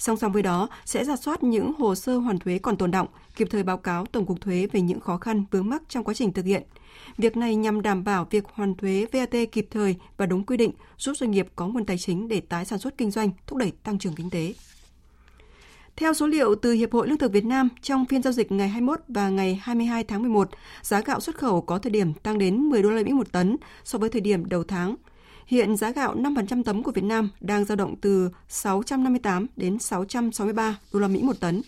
S1: Song song với đó, sẽ ra soát những hồ sơ hoàn thuế còn tồn động, kịp thời báo cáo Tổng cục Thuế về những khó khăn vướng mắc trong quá trình thực hiện – Việc này nhằm đảm bảo việc hoàn thuế VAT kịp thời và đúng quy định, giúp doanh nghiệp có nguồn tài chính để tái sản xuất kinh doanh, thúc đẩy tăng trưởng kinh tế. Theo số liệu từ Hiệp hội Lương thực Việt Nam, trong phiên giao dịch ngày 21 và ngày 22 tháng 11, giá gạo xuất khẩu có thời điểm tăng đến 10 đô la Mỹ một tấn so với thời điểm đầu tháng. Hiện giá gạo 5% tấm của Việt Nam đang dao động từ 658 đến 663 đô la Mỹ một tấn.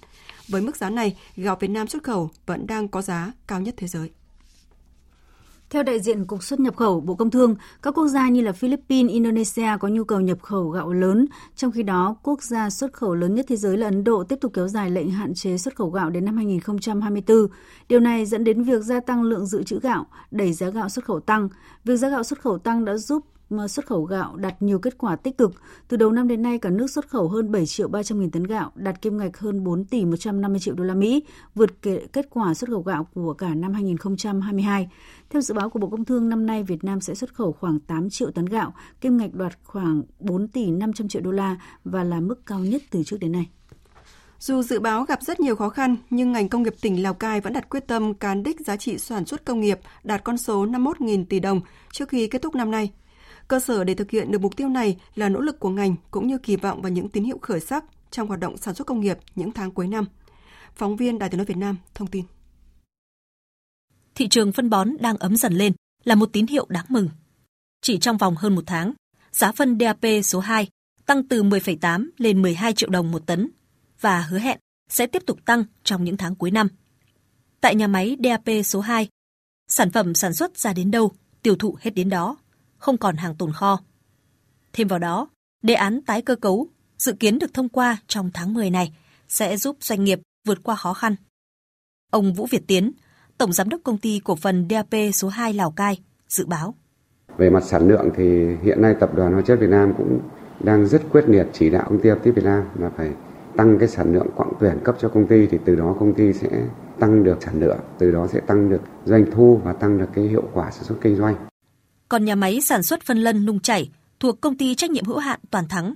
S1: Với mức giá này, gạo Việt Nam xuất khẩu vẫn đang có giá cao nhất thế giới.
S2: Theo đại diện Cục xuất nhập khẩu Bộ Công Thương, các quốc gia như là Philippines, Indonesia có nhu cầu nhập khẩu gạo lớn, trong khi đó quốc gia xuất khẩu lớn nhất thế giới là Ấn Độ tiếp tục kéo dài lệnh hạn chế xuất khẩu gạo đến năm 2024. Điều này dẫn đến việc gia tăng lượng dự trữ gạo, đẩy giá gạo xuất khẩu tăng. Việc giá gạo xuất khẩu tăng đã giúp xuất khẩu gạo đạt nhiều kết quả tích cực. Từ đầu năm đến nay, cả nước xuất khẩu hơn 7 triệu 300 nghìn tấn gạo, đạt kim ngạch hơn 4 tỷ 150 triệu đô la Mỹ, vượt kết quả xuất khẩu gạo của cả năm 2022. Theo dự báo của Bộ Công Thương, năm nay Việt Nam sẽ xuất khẩu khoảng 8 triệu tấn gạo, kim ngạch đoạt khoảng 4 tỷ 500 triệu đô la và là mức cao nhất từ trước đến nay.
S1: Dù dự báo gặp rất nhiều khó khăn, nhưng ngành công nghiệp tỉnh Lào Cai vẫn đặt quyết tâm cán đích giá trị sản xuất công nghiệp đạt con số 51.000 tỷ đồng trước khi kết thúc năm nay. Cơ sở để thực hiện được mục tiêu này là nỗ lực của ngành cũng như kỳ vọng vào những tín hiệu khởi sắc trong hoạt động sản xuất công nghiệp những tháng cuối năm. Phóng viên Đài tiếng nói Việt Nam thông tin.
S28: Thị trường phân bón đang ấm dần lên là một tín hiệu đáng mừng. Chỉ trong vòng hơn một tháng, giá phân DAP số 2 tăng từ 10,8 lên 12 triệu đồng một tấn và hứa hẹn sẽ tiếp tục tăng trong những tháng cuối năm. Tại nhà máy DAP số 2, sản phẩm sản xuất ra đến đâu, tiêu thụ hết đến đó không còn hàng tồn kho. Thêm vào đó, đề án tái cơ cấu dự kiến được thông qua trong tháng 10 này sẽ giúp doanh nghiệp vượt qua khó khăn. Ông Vũ Việt Tiến, Tổng Giám đốc Công ty Cổ phần DAP số 2 Lào Cai, dự báo.
S29: Về mặt sản lượng thì hiện nay Tập đoàn Hóa chất Việt Nam cũng đang rất quyết liệt chỉ đạo công ty Aptiv Việt Nam là phải tăng cái sản lượng quặng tuyển cấp cho công ty thì từ đó công ty sẽ tăng được sản lượng, từ đó sẽ tăng được doanh thu và tăng được cái hiệu quả sản xuất kinh doanh.
S28: Còn nhà máy sản xuất phân lân nung chảy thuộc công ty trách nhiệm hữu hạn Toàn Thắng,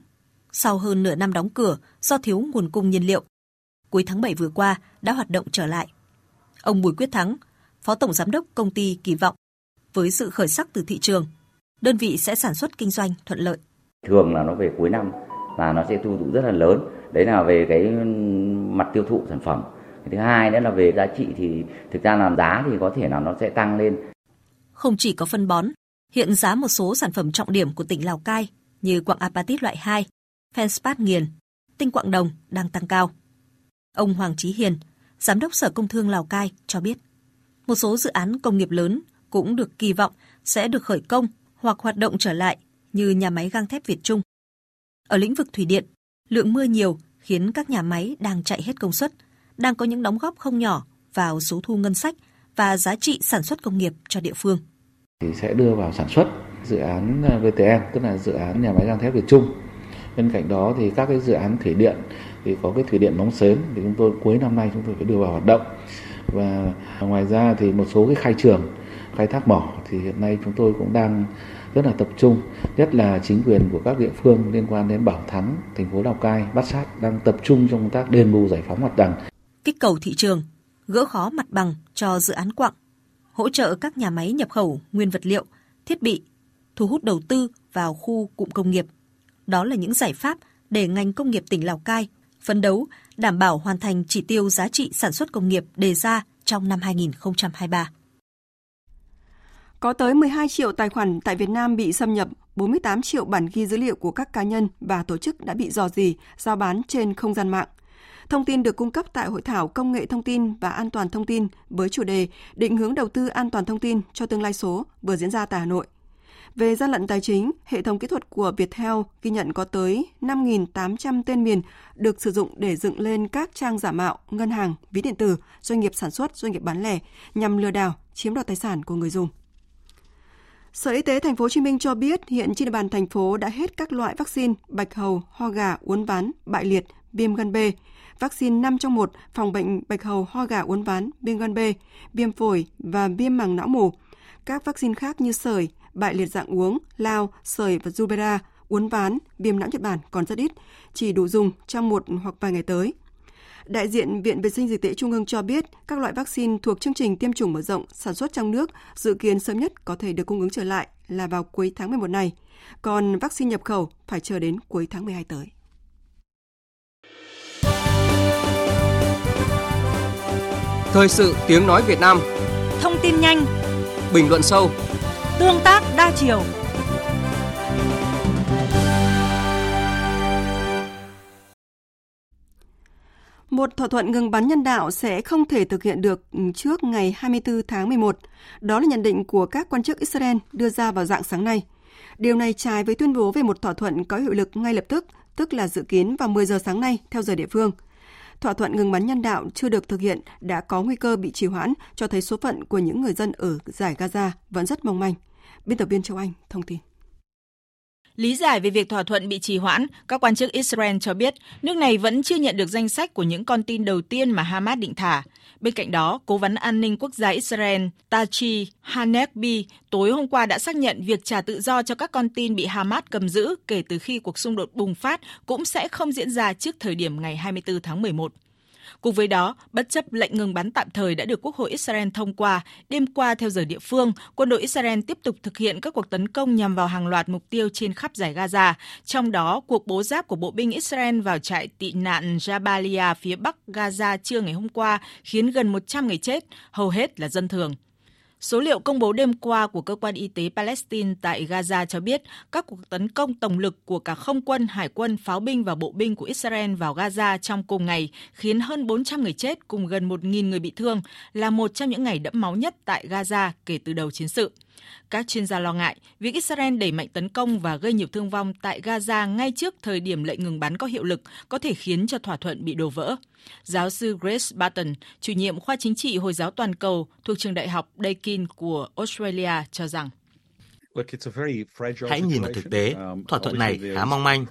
S28: sau hơn nửa năm đóng cửa do thiếu nguồn cung nhiên liệu, cuối tháng 7 vừa qua đã hoạt động trở lại. Ông Bùi Quyết Thắng, Phó Tổng Giám đốc công ty kỳ vọng, với sự khởi sắc từ thị trường, đơn vị sẽ sản xuất kinh doanh thuận lợi.
S30: Thường là nó về cuối năm và nó sẽ tiêu thụ rất là lớn. Đấy là về cái mặt tiêu thụ sản phẩm. Thứ hai nữa là về giá trị thì thực ra là giá thì có thể là nó sẽ tăng lên.
S28: Không chỉ có phân bón, hiện giá một số sản phẩm trọng điểm của tỉnh Lào Cai như quặng apatit loại 2, Fenspat nghiền, tinh quặng đồng đang tăng cao. Ông Hoàng Chí Hiền, Giám đốc Sở Công Thương Lào Cai cho biết, một số dự án công nghiệp lớn cũng được kỳ vọng sẽ được khởi công hoặc hoạt động trở lại như nhà máy gang thép Việt Trung. Ở lĩnh vực thủy điện, lượng mưa nhiều khiến các nhà máy đang chạy hết công suất, đang có những đóng góp không nhỏ vào số thu ngân sách và giá trị sản xuất công nghiệp cho địa phương.
S31: Thì sẽ đưa vào sản xuất dự án ờ, VTM, tức là dự án nhà máy gang thép Việt Trung. Bên cạnh đó thì các cái dự án thủy điện thì có cái thủy điện Móng sến thì chúng tôi cuối năm nay chúng tôi phải đưa vào hoạt động. Và ngoài ra thì một số cái khai trường khai thác mỏ thì hiện nay chúng tôi cũng đang rất là tập trung, nhất là chính quyền của các địa phương liên quan đến Bảo Thắng, thành phố Lào Cai, Bát Sát đang tập trung trong công tác đền bù giải phóng mặt bằng.
S28: Kích cầu thị trường, gỡ khó mặt bằng cho dự án quặng, hỗ trợ các nhà máy nhập khẩu nguyên vật liệu, thiết bị, thu hút đầu tư vào khu cụm công nghiệp. Đó là những giải pháp để ngành công nghiệp tỉnh Lào Cai phấn đấu đảm bảo hoàn thành chỉ tiêu giá trị sản xuất công nghiệp đề ra trong năm 2023.
S1: Có tới 12 triệu tài khoản tại Việt Nam bị xâm nhập, 48 triệu bản ghi dữ liệu của các cá nhân và tổ chức đã bị dò dỉ, giao bán trên không gian mạng. Thông tin được cung cấp tại Hội thảo Công nghệ thông tin và an toàn thông tin với chủ đề Định hướng đầu tư an toàn thông tin cho tương lai số vừa diễn ra tại Hà Nội. Về gian lận tài chính, hệ thống kỹ thuật của Viettel ghi nhận có tới 5.800 tên miền được sử dụng để dựng lên các trang giả mạo, ngân hàng, ví điện tử, doanh nghiệp sản xuất, doanh nghiệp bán lẻ nhằm lừa đảo, chiếm đoạt tài sản của người dùng. Sở Y tế Thành phố Hồ Chí Minh cho biết hiện trên địa bàn thành phố đã hết các loại vaccine bạch hầu, ho gà, uốn ván, bại liệt, viêm gan B, vaccine 5 trong 1 phòng bệnh bạch hầu, ho gà, uốn ván, viêm gan B, viêm phổi và viêm màng não mủ. Các vaccine khác như sởi, bại liệt dạng uống, lao, sởi và rubella, uốn ván, viêm não Nhật Bản còn rất ít, chỉ đủ dùng trong một hoặc vài ngày tới. Đại diện Viện Vệ sinh Dịch tễ Trung ương cho biết các loại vaccine thuộc chương trình tiêm chủng mở rộng sản xuất trong nước dự kiến sớm nhất có thể được cung ứng trở lại là vào cuối tháng 11 này. Còn vaccine nhập khẩu phải chờ đến cuối tháng 12 tới.
S32: Thời sự tiếng nói Việt Nam
S33: Thông tin nhanh
S32: Bình luận sâu
S33: Tương tác đa chiều
S1: Một thỏa thuận ngừng bắn nhân đạo sẽ không thể thực hiện được trước ngày 24 tháng 11. Đó là nhận định của các quan chức Israel đưa ra vào dạng sáng nay. Điều này trái với tuyên bố về một thỏa thuận có hiệu lực ngay lập tức, tức là dự kiến vào 10 giờ sáng nay theo giờ địa phương. Thỏa thuận ngừng bắn nhân đạo chưa được thực hiện đã có nguy cơ bị trì hoãn, cho thấy số phận của những người dân ở giải Gaza vẫn rất mong manh. Biên tập viên Châu Anh thông tin.
S34: Lý giải về việc thỏa thuận bị trì hoãn, các quan chức Israel cho biết nước này vẫn chưa nhận được danh sách của những con tin đầu tiên mà Hamas định thả. Bên cạnh đó, Cố vấn an ninh quốc gia Israel Tachi Hanekbi tối hôm qua đã xác nhận việc trả tự do cho các con tin bị Hamas cầm giữ kể từ khi cuộc xung đột bùng phát cũng sẽ không diễn ra trước thời điểm ngày 24 tháng 11. Cùng với đó, bất chấp lệnh ngừng bắn tạm thời đã được Quốc hội Israel thông qua, đêm qua theo giờ địa phương, quân đội Israel tiếp tục thực hiện các cuộc tấn công nhằm vào hàng loạt mục tiêu trên khắp giải Gaza, trong đó cuộc bố giáp của bộ binh Israel vào trại tị nạn Jabalia phía bắc Gaza trưa ngày hôm qua khiến gần 100 người chết, hầu hết là dân thường. Số liệu công bố đêm qua của cơ quan y tế Palestine tại Gaza cho biết các cuộc tấn công tổng lực của cả không quân, hải quân, pháo binh và bộ binh của Israel vào Gaza trong cùng ngày khiến hơn 400 người chết cùng gần 1.000 người bị thương là một trong những ngày đẫm máu nhất tại Gaza kể từ đầu chiến sự. Các chuyên gia lo ngại việc Israel đẩy mạnh tấn công và gây nhiều thương vong tại Gaza ngay trước thời điểm lệnh ngừng bắn có hiệu lực có thể khiến cho thỏa thuận bị đổ vỡ. Giáo sư Grace Barton, chủ nhiệm khoa chính trị Hồi giáo toàn cầu thuộc trường đại học Deakin của Australia cho rằng
S35: Hãy nhìn vào thực tế, thỏa thuận này khá mong manh.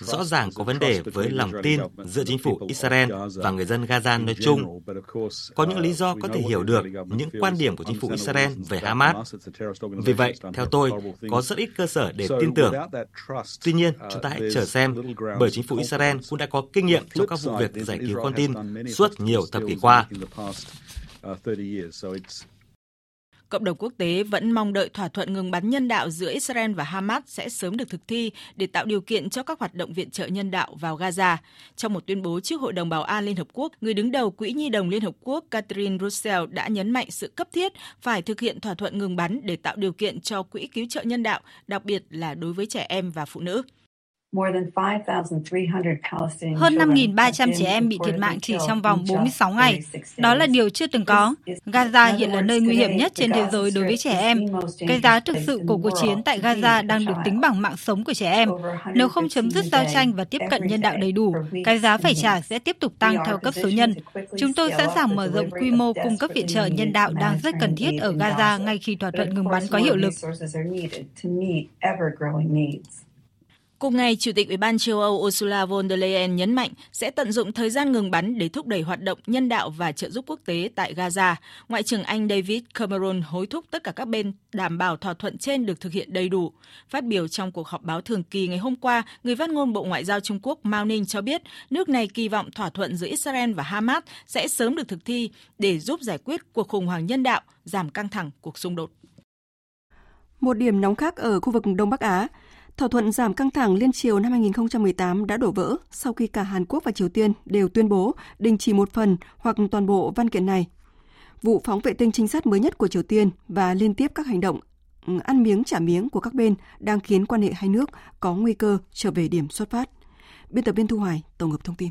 S35: Rõ ràng có vấn đề với lòng tin giữa chính phủ Israel và người dân Gaza nói chung. Có những lý do có thể hiểu được những quan điểm của chính phủ Israel về Hamas. Vì vậy, theo tôi, có rất ít cơ sở để tin tưởng. Tuy nhiên, chúng ta hãy chờ xem, bởi chính phủ Israel cũng đã có kinh nghiệm trong các vụ việc giải cứu con tin suốt nhiều thập kỷ qua.
S34: Cộng đồng quốc tế vẫn mong đợi thỏa thuận ngừng bắn nhân đạo giữa Israel và Hamas sẽ sớm được thực thi để tạo điều kiện cho các hoạt động viện trợ nhân đạo vào Gaza. Trong một tuyên bố trước Hội đồng Bảo an Liên Hợp Quốc, người đứng đầu Quỹ Nhi đồng Liên Hợp Quốc Catherine Russell đã nhấn mạnh sự cấp thiết phải thực hiện thỏa thuận ngừng bắn để tạo điều kiện cho quỹ cứu trợ nhân đạo, đặc biệt là đối với trẻ em và phụ nữ.
S36: Hơn 5.300 trẻ em bị thiệt mạng chỉ trong vòng 46 ngày. Đó là điều chưa từng có. Gaza hiện là nơi nguy hiểm nhất trên thế giới đối với trẻ em. Cái giá thực sự của cuộc chiến tại Gaza đang được tính bằng mạng sống của trẻ em. Nếu không chấm dứt giao tranh và tiếp cận nhân đạo đầy đủ, cái giá phải trả sẽ tiếp tục tăng theo cấp số nhân. Chúng tôi sẵn sàng mở rộng quy mô cung cấp viện trợ nhân đạo đang rất cần thiết ở Gaza ngay khi thỏa thuận ngừng bắn có hiệu lực.
S34: Cùng ngày, Chủ tịch Ủy ban châu Âu Ursula von der Leyen nhấn mạnh sẽ tận dụng thời gian ngừng bắn để thúc đẩy hoạt động nhân đạo và trợ giúp quốc tế tại Gaza. Ngoại trưởng Anh David Cameron hối thúc tất cả các bên đảm bảo thỏa thuận trên được thực hiện đầy đủ. Phát biểu trong cuộc họp báo thường kỳ ngày hôm qua, người phát ngôn Bộ Ngoại giao Trung Quốc Mao Ninh cho biết nước này kỳ vọng thỏa thuận giữa Israel và Hamas sẽ sớm được thực thi để giúp giải quyết cuộc khủng hoảng nhân đạo, giảm căng thẳng cuộc xung đột.
S1: Một điểm nóng khác ở khu vực Đông Bắc Á, Thỏa thuận giảm căng thẳng liên triều năm 2018 đã đổ vỡ sau khi cả Hàn Quốc và Triều Tiên đều tuyên bố đình chỉ một phần hoặc toàn bộ văn kiện này. Vụ phóng vệ tinh trinh sát mới nhất của Triều Tiên và liên tiếp các hành động ừ, ăn miếng trả miếng của các bên đang khiến quan hệ hai nước có nguy cơ trở về điểm xuất phát. Biên tập viên Thu Hoài tổng hợp thông tin.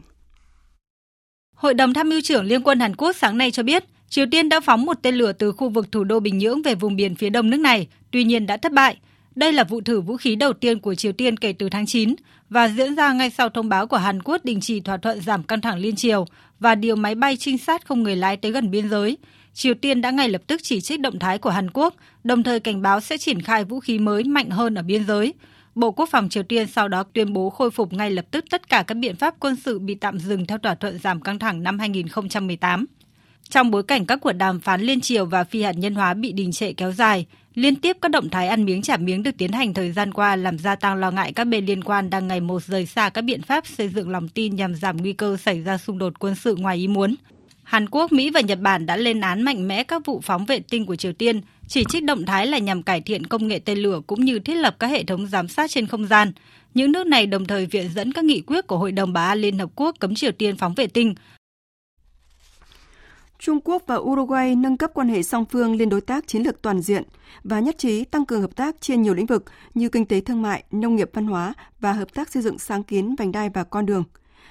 S36: Hội đồng tham mưu trưởng Liên quân Hàn Quốc sáng nay cho biết, Triều Tiên đã phóng một tên lửa từ khu vực thủ đô Bình Nhưỡng về vùng biển phía đông nước này, tuy nhiên đã thất bại – đây là vụ thử vũ khí đầu tiên của Triều Tiên kể từ tháng 9 và diễn ra ngay sau thông báo của Hàn Quốc đình chỉ thỏa thuận giảm căng thẳng liên triều và điều máy bay trinh sát không người lái tới gần biên giới. Triều Tiên đã ngay lập tức chỉ trích động thái của Hàn Quốc, đồng thời cảnh báo sẽ triển khai vũ khí mới mạnh hơn ở biên giới. Bộ Quốc phòng Triều Tiên sau đó tuyên bố khôi phục ngay lập tức tất cả các biện pháp quân sự bị tạm dừng theo thỏa thuận giảm căng thẳng năm 2018. Trong bối cảnh các cuộc đàm phán liên triều và phi hạt nhân hóa bị đình trệ kéo dài, Liên tiếp các động thái ăn miếng trả miếng được tiến hành thời gian qua làm gia tăng lo ngại các bên liên quan đang ngày một rời xa các biện pháp xây dựng lòng tin nhằm giảm nguy cơ xảy ra xung đột quân sự ngoài ý muốn. Hàn Quốc, Mỹ và Nhật Bản đã lên án mạnh mẽ các vụ phóng vệ tinh của Triều Tiên, chỉ trích động thái là nhằm cải thiện công nghệ tên lửa cũng như thiết lập các hệ thống giám sát trên không gian. Những nước này đồng thời viện dẫn các nghị quyết của Hội đồng Bảo an Liên Hợp Quốc cấm Triều Tiên phóng vệ tinh,
S1: Trung Quốc và Uruguay nâng cấp quan hệ song phương lên đối tác chiến lược toàn diện và nhất trí tăng cường hợp tác trên nhiều lĩnh vực như kinh tế thương mại, nông nghiệp văn hóa và hợp tác xây dựng sáng kiến vành đai và con đường.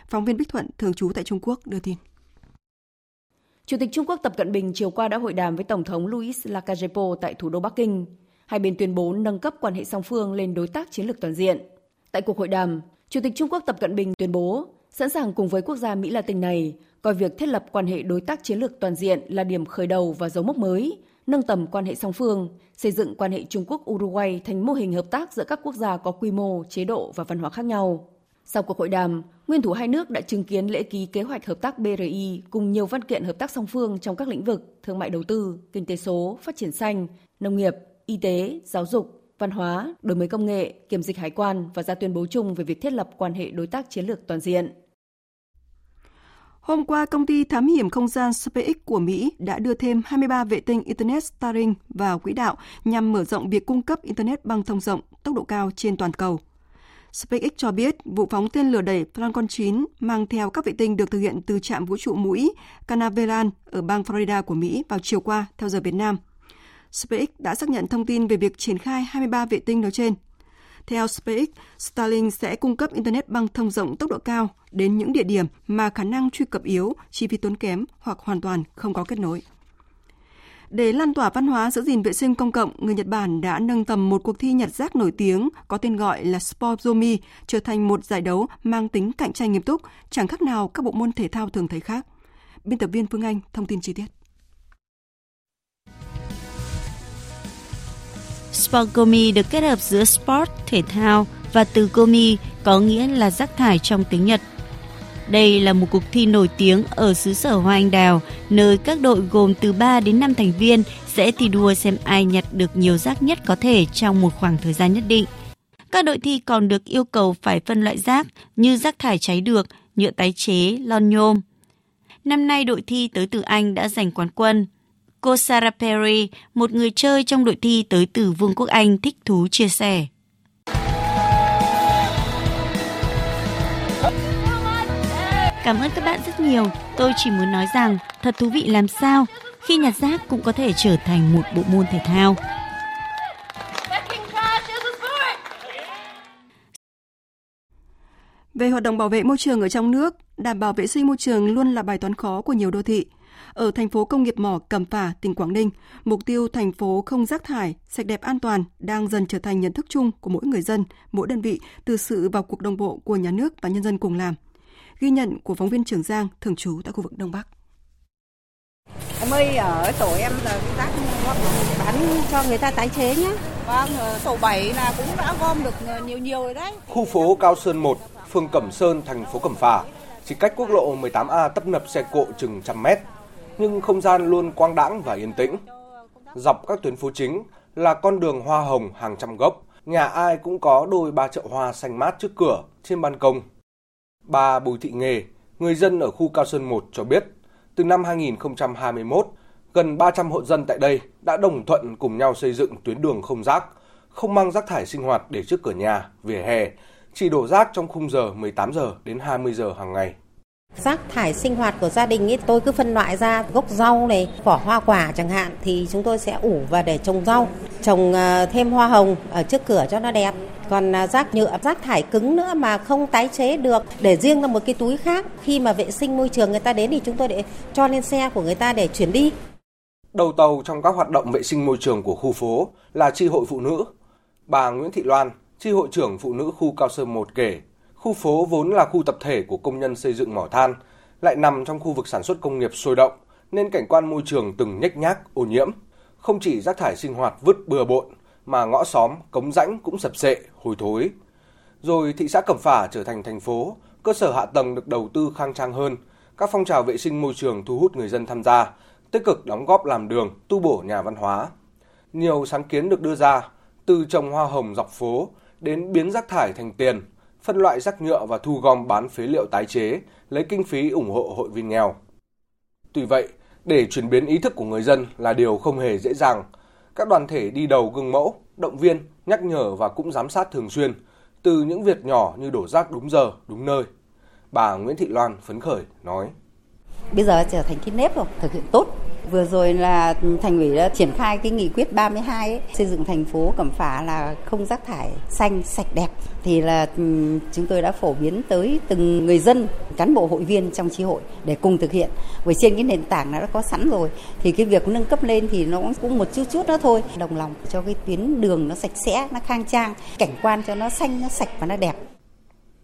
S1: Phóng viên Bích Thuận, thường trú tại Trung Quốc đưa tin.
S37: Chủ tịch Trung Quốc Tập Cận Bình chiều qua đã hội đàm với Tổng thống Luis Lacajepo tại thủ đô Bắc Kinh. Hai bên tuyên bố nâng cấp quan hệ song phương lên đối tác chiến lược toàn diện. Tại cuộc hội đàm, Chủ tịch Trung Quốc Tập Cận Bình tuyên bố sẵn sàng cùng với quốc gia Mỹ Latin này coi việc thiết lập quan hệ đối tác chiến lược toàn diện là điểm khởi đầu và dấu mốc mới, nâng tầm quan hệ song phương, xây dựng quan hệ Trung Quốc-Uruguay thành mô hình hợp tác giữa các quốc gia có quy mô, chế độ và văn hóa khác nhau. Sau cuộc hội đàm, nguyên thủ hai nước đã chứng kiến lễ ký kế hoạch hợp tác BRI cùng nhiều văn kiện hợp tác song phương trong các lĩnh vực thương mại đầu tư, kinh tế số, phát triển xanh, nông nghiệp, y tế, giáo dục, văn hóa, đổi mới công nghệ, kiểm dịch hải quan và ra tuyên bố chung về việc thiết lập quan hệ đối tác chiến lược toàn diện.
S1: Hôm qua, công ty thám hiểm không gian SpaceX của Mỹ đã đưa thêm 23 vệ tinh Internet Starlink vào quỹ đạo nhằm mở rộng việc cung cấp Internet băng thông rộng tốc độ cao trên toàn cầu. SpaceX cho biết vụ phóng tên lửa đẩy Falcon 9 mang theo các vệ tinh được thực hiện từ trạm vũ trụ mũi Canaveral ở bang Florida của Mỹ vào chiều qua theo giờ Việt Nam. SpaceX đã xác nhận thông tin về việc triển khai 23 vệ tinh nói trên theo SpaceX, Starlink sẽ cung cấp Internet băng thông rộng tốc độ cao đến những địa điểm mà khả năng truy cập yếu, chi phí tốn kém hoặc hoàn toàn không có kết nối. Để lan tỏa văn hóa giữ gìn vệ sinh công cộng, người Nhật Bản đã nâng tầm một cuộc thi nhặt rác nổi tiếng có tên gọi là Sportzomi trở thành một giải đấu mang tính cạnh tranh nghiêm túc, chẳng khác nào các bộ môn thể thao thường thấy khác. Biên tập viên Phương Anh thông tin chi tiết.
S20: Sportgomi được kết hợp giữa sport, thể thao và từ Gomi có nghĩa là rác thải trong tiếng Nhật. Đây là một cuộc thi nổi tiếng ở xứ sở Hoa Anh Đào, nơi các đội gồm từ 3 đến 5 thành viên sẽ thi đua xem ai nhặt được nhiều rác nhất có thể trong một khoảng thời gian nhất định. Các đội thi còn được yêu cầu phải phân loại rác như rác thải cháy được, nhựa tái chế, lon nhôm. Năm nay đội thi tới từ Anh đã giành quán quân. Cô Sarah Perry, một người chơi trong đội thi tới từ Vương quốc Anh thích thú chia sẻ. Cảm ơn các bạn rất nhiều. Tôi chỉ muốn nói rằng thật thú vị làm sao khi nhặt rác cũng có thể trở thành một bộ môn thể thao.
S1: Về hoạt động bảo vệ môi trường ở trong nước, đảm bảo vệ sinh môi trường luôn là bài toán khó của nhiều đô thị. Ở thành phố công nghiệp mỏ Cẩm Phả, tỉnh Quảng Ninh, mục tiêu thành phố không rác thải, sạch đẹp an toàn đang dần trở thành nhận thức chung của mỗi người dân, mỗi đơn vị từ sự vào cuộc đồng bộ của nhà nước và nhân dân cùng làm. Ghi nhận của phóng viên Trường Giang, thường trú tại khu vực Đông Bắc.
S38: Em ơi, ở tổ em là cái rác bán cho người ta tái chế nhé. Vâng, tổ 7 là cũng đã gom được nhiều nhiều rồi đấy.
S27: Khu phố Cao Sơn 1, phường Cẩm Sơn, thành phố Cẩm Phả, chỉ cách quốc lộ 18A tấp nập xe cộ chừng trăm mét, nhưng không gian luôn quang đãng và yên tĩnh. Dọc các tuyến phố chính là con đường hoa hồng hàng trăm gốc, nhà ai cũng có đôi ba chậu hoa xanh mát trước cửa, trên ban công. Bà Bùi Thị Nghề, người dân ở khu Cao Sơn 1 cho biết, từ năm 2021, gần 300 hộ dân tại đây đã đồng thuận cùng nhau xây dựng tuyến đường không rác, không mang rác thải sinh hoạt để trước cửa nhà, vỉa hè, chỉ đổ rác trong khung giờ 18 giờ đến 20 giờ hàng ngày.
S38: Rác thải sinh hoạt của gia đình ấy tôi cứ phân loại ra gốc rau này, vỏ hoa quả chẳng hạn thì chúng tôi sẽ ủ và để trồng rau, trồng ờ, thêm hoa hồng ở trước cửa cho nó đẹp. Còn ờ, rác nhựa, rác thải cứng nữa mà không tái chế được để riêng ra một cái túi khác. Khi mà vệ sinh môi trường người ta đến thì chúng tôi để cho lên xe của người ta để chuyển đi.
S27: Đầu tàu trong các hoạt động vệ sinh môi trường của khu phố là tri hội phụ nữ. Bà Nguyễn Thị Loan, tri hội trưởng phụ nữ khu Cao Sơn 1 kể, khu phố vốn là khu tập thể của công nhân xây dựng mỏ than, lại nằm trong khu vực sản xuất công nghiệp sôi động, nên cảnh quan môi trường từng nhếch nhác, ô nhiễm. Không chỉ rác thải sinh hoạt vứt bừa bộn, mà ngõ xóm, cống rãnh cũng sập sệ, hôi thối. Rồi thị xã Cẩm Phả trở thành thành phố, cơ sở hạ tầng được đầu tư khang trang hơn, các phong trào vệ sinh môi trường thu hút người dân tham gia, tích cực đóng góp làm đường, tu bổ nhà văn hóa. Nhiều sáng kiến được đưa ra, từ trồng hoa hồng dọc phố đến biến rác thải thành tiền, phân loại rác nhựa và thu gom bán phế liệu tái chế, lấy kinh phí ủng hộ hội viên nghèo. Tuy vậy, để chuyển biến ý thức của người dân là điều không hề dễ dàng. Các đoàn thể đi đầu gương mẫu, động viên, nhắc nhở và cũng giám sát thường xuyên, từ những việc nhỏ như đổ rác đúng giờ, đúng nơi. Bà Nguyễn Thị Loan phấn khởi nói.
S38: Bây giờ trở thành cái nếp rồi, thực hiện tốt Vừa rồi là thành ủy đã triển khai cái nghị quyết 32 ấy, xây dựng thành phố Cẩm Phả là không rác thải xanh sạch đẹp thì là ừ, chúng tôi đã phổ biến tới từng người dân, cán bộ hội viên trong chi hội để cùng thực hiện. Bởi trên cái nền tảng nó đã có sẵn rồi thì cái việc nâng cấp lên thì nó cũng một chút chút đó thôi. Đồng lòng cho cái tuyến đường nó sạch sẽ, nó khang trang, cảnh quan cho nó xanh, nó sạch và nó đẹp.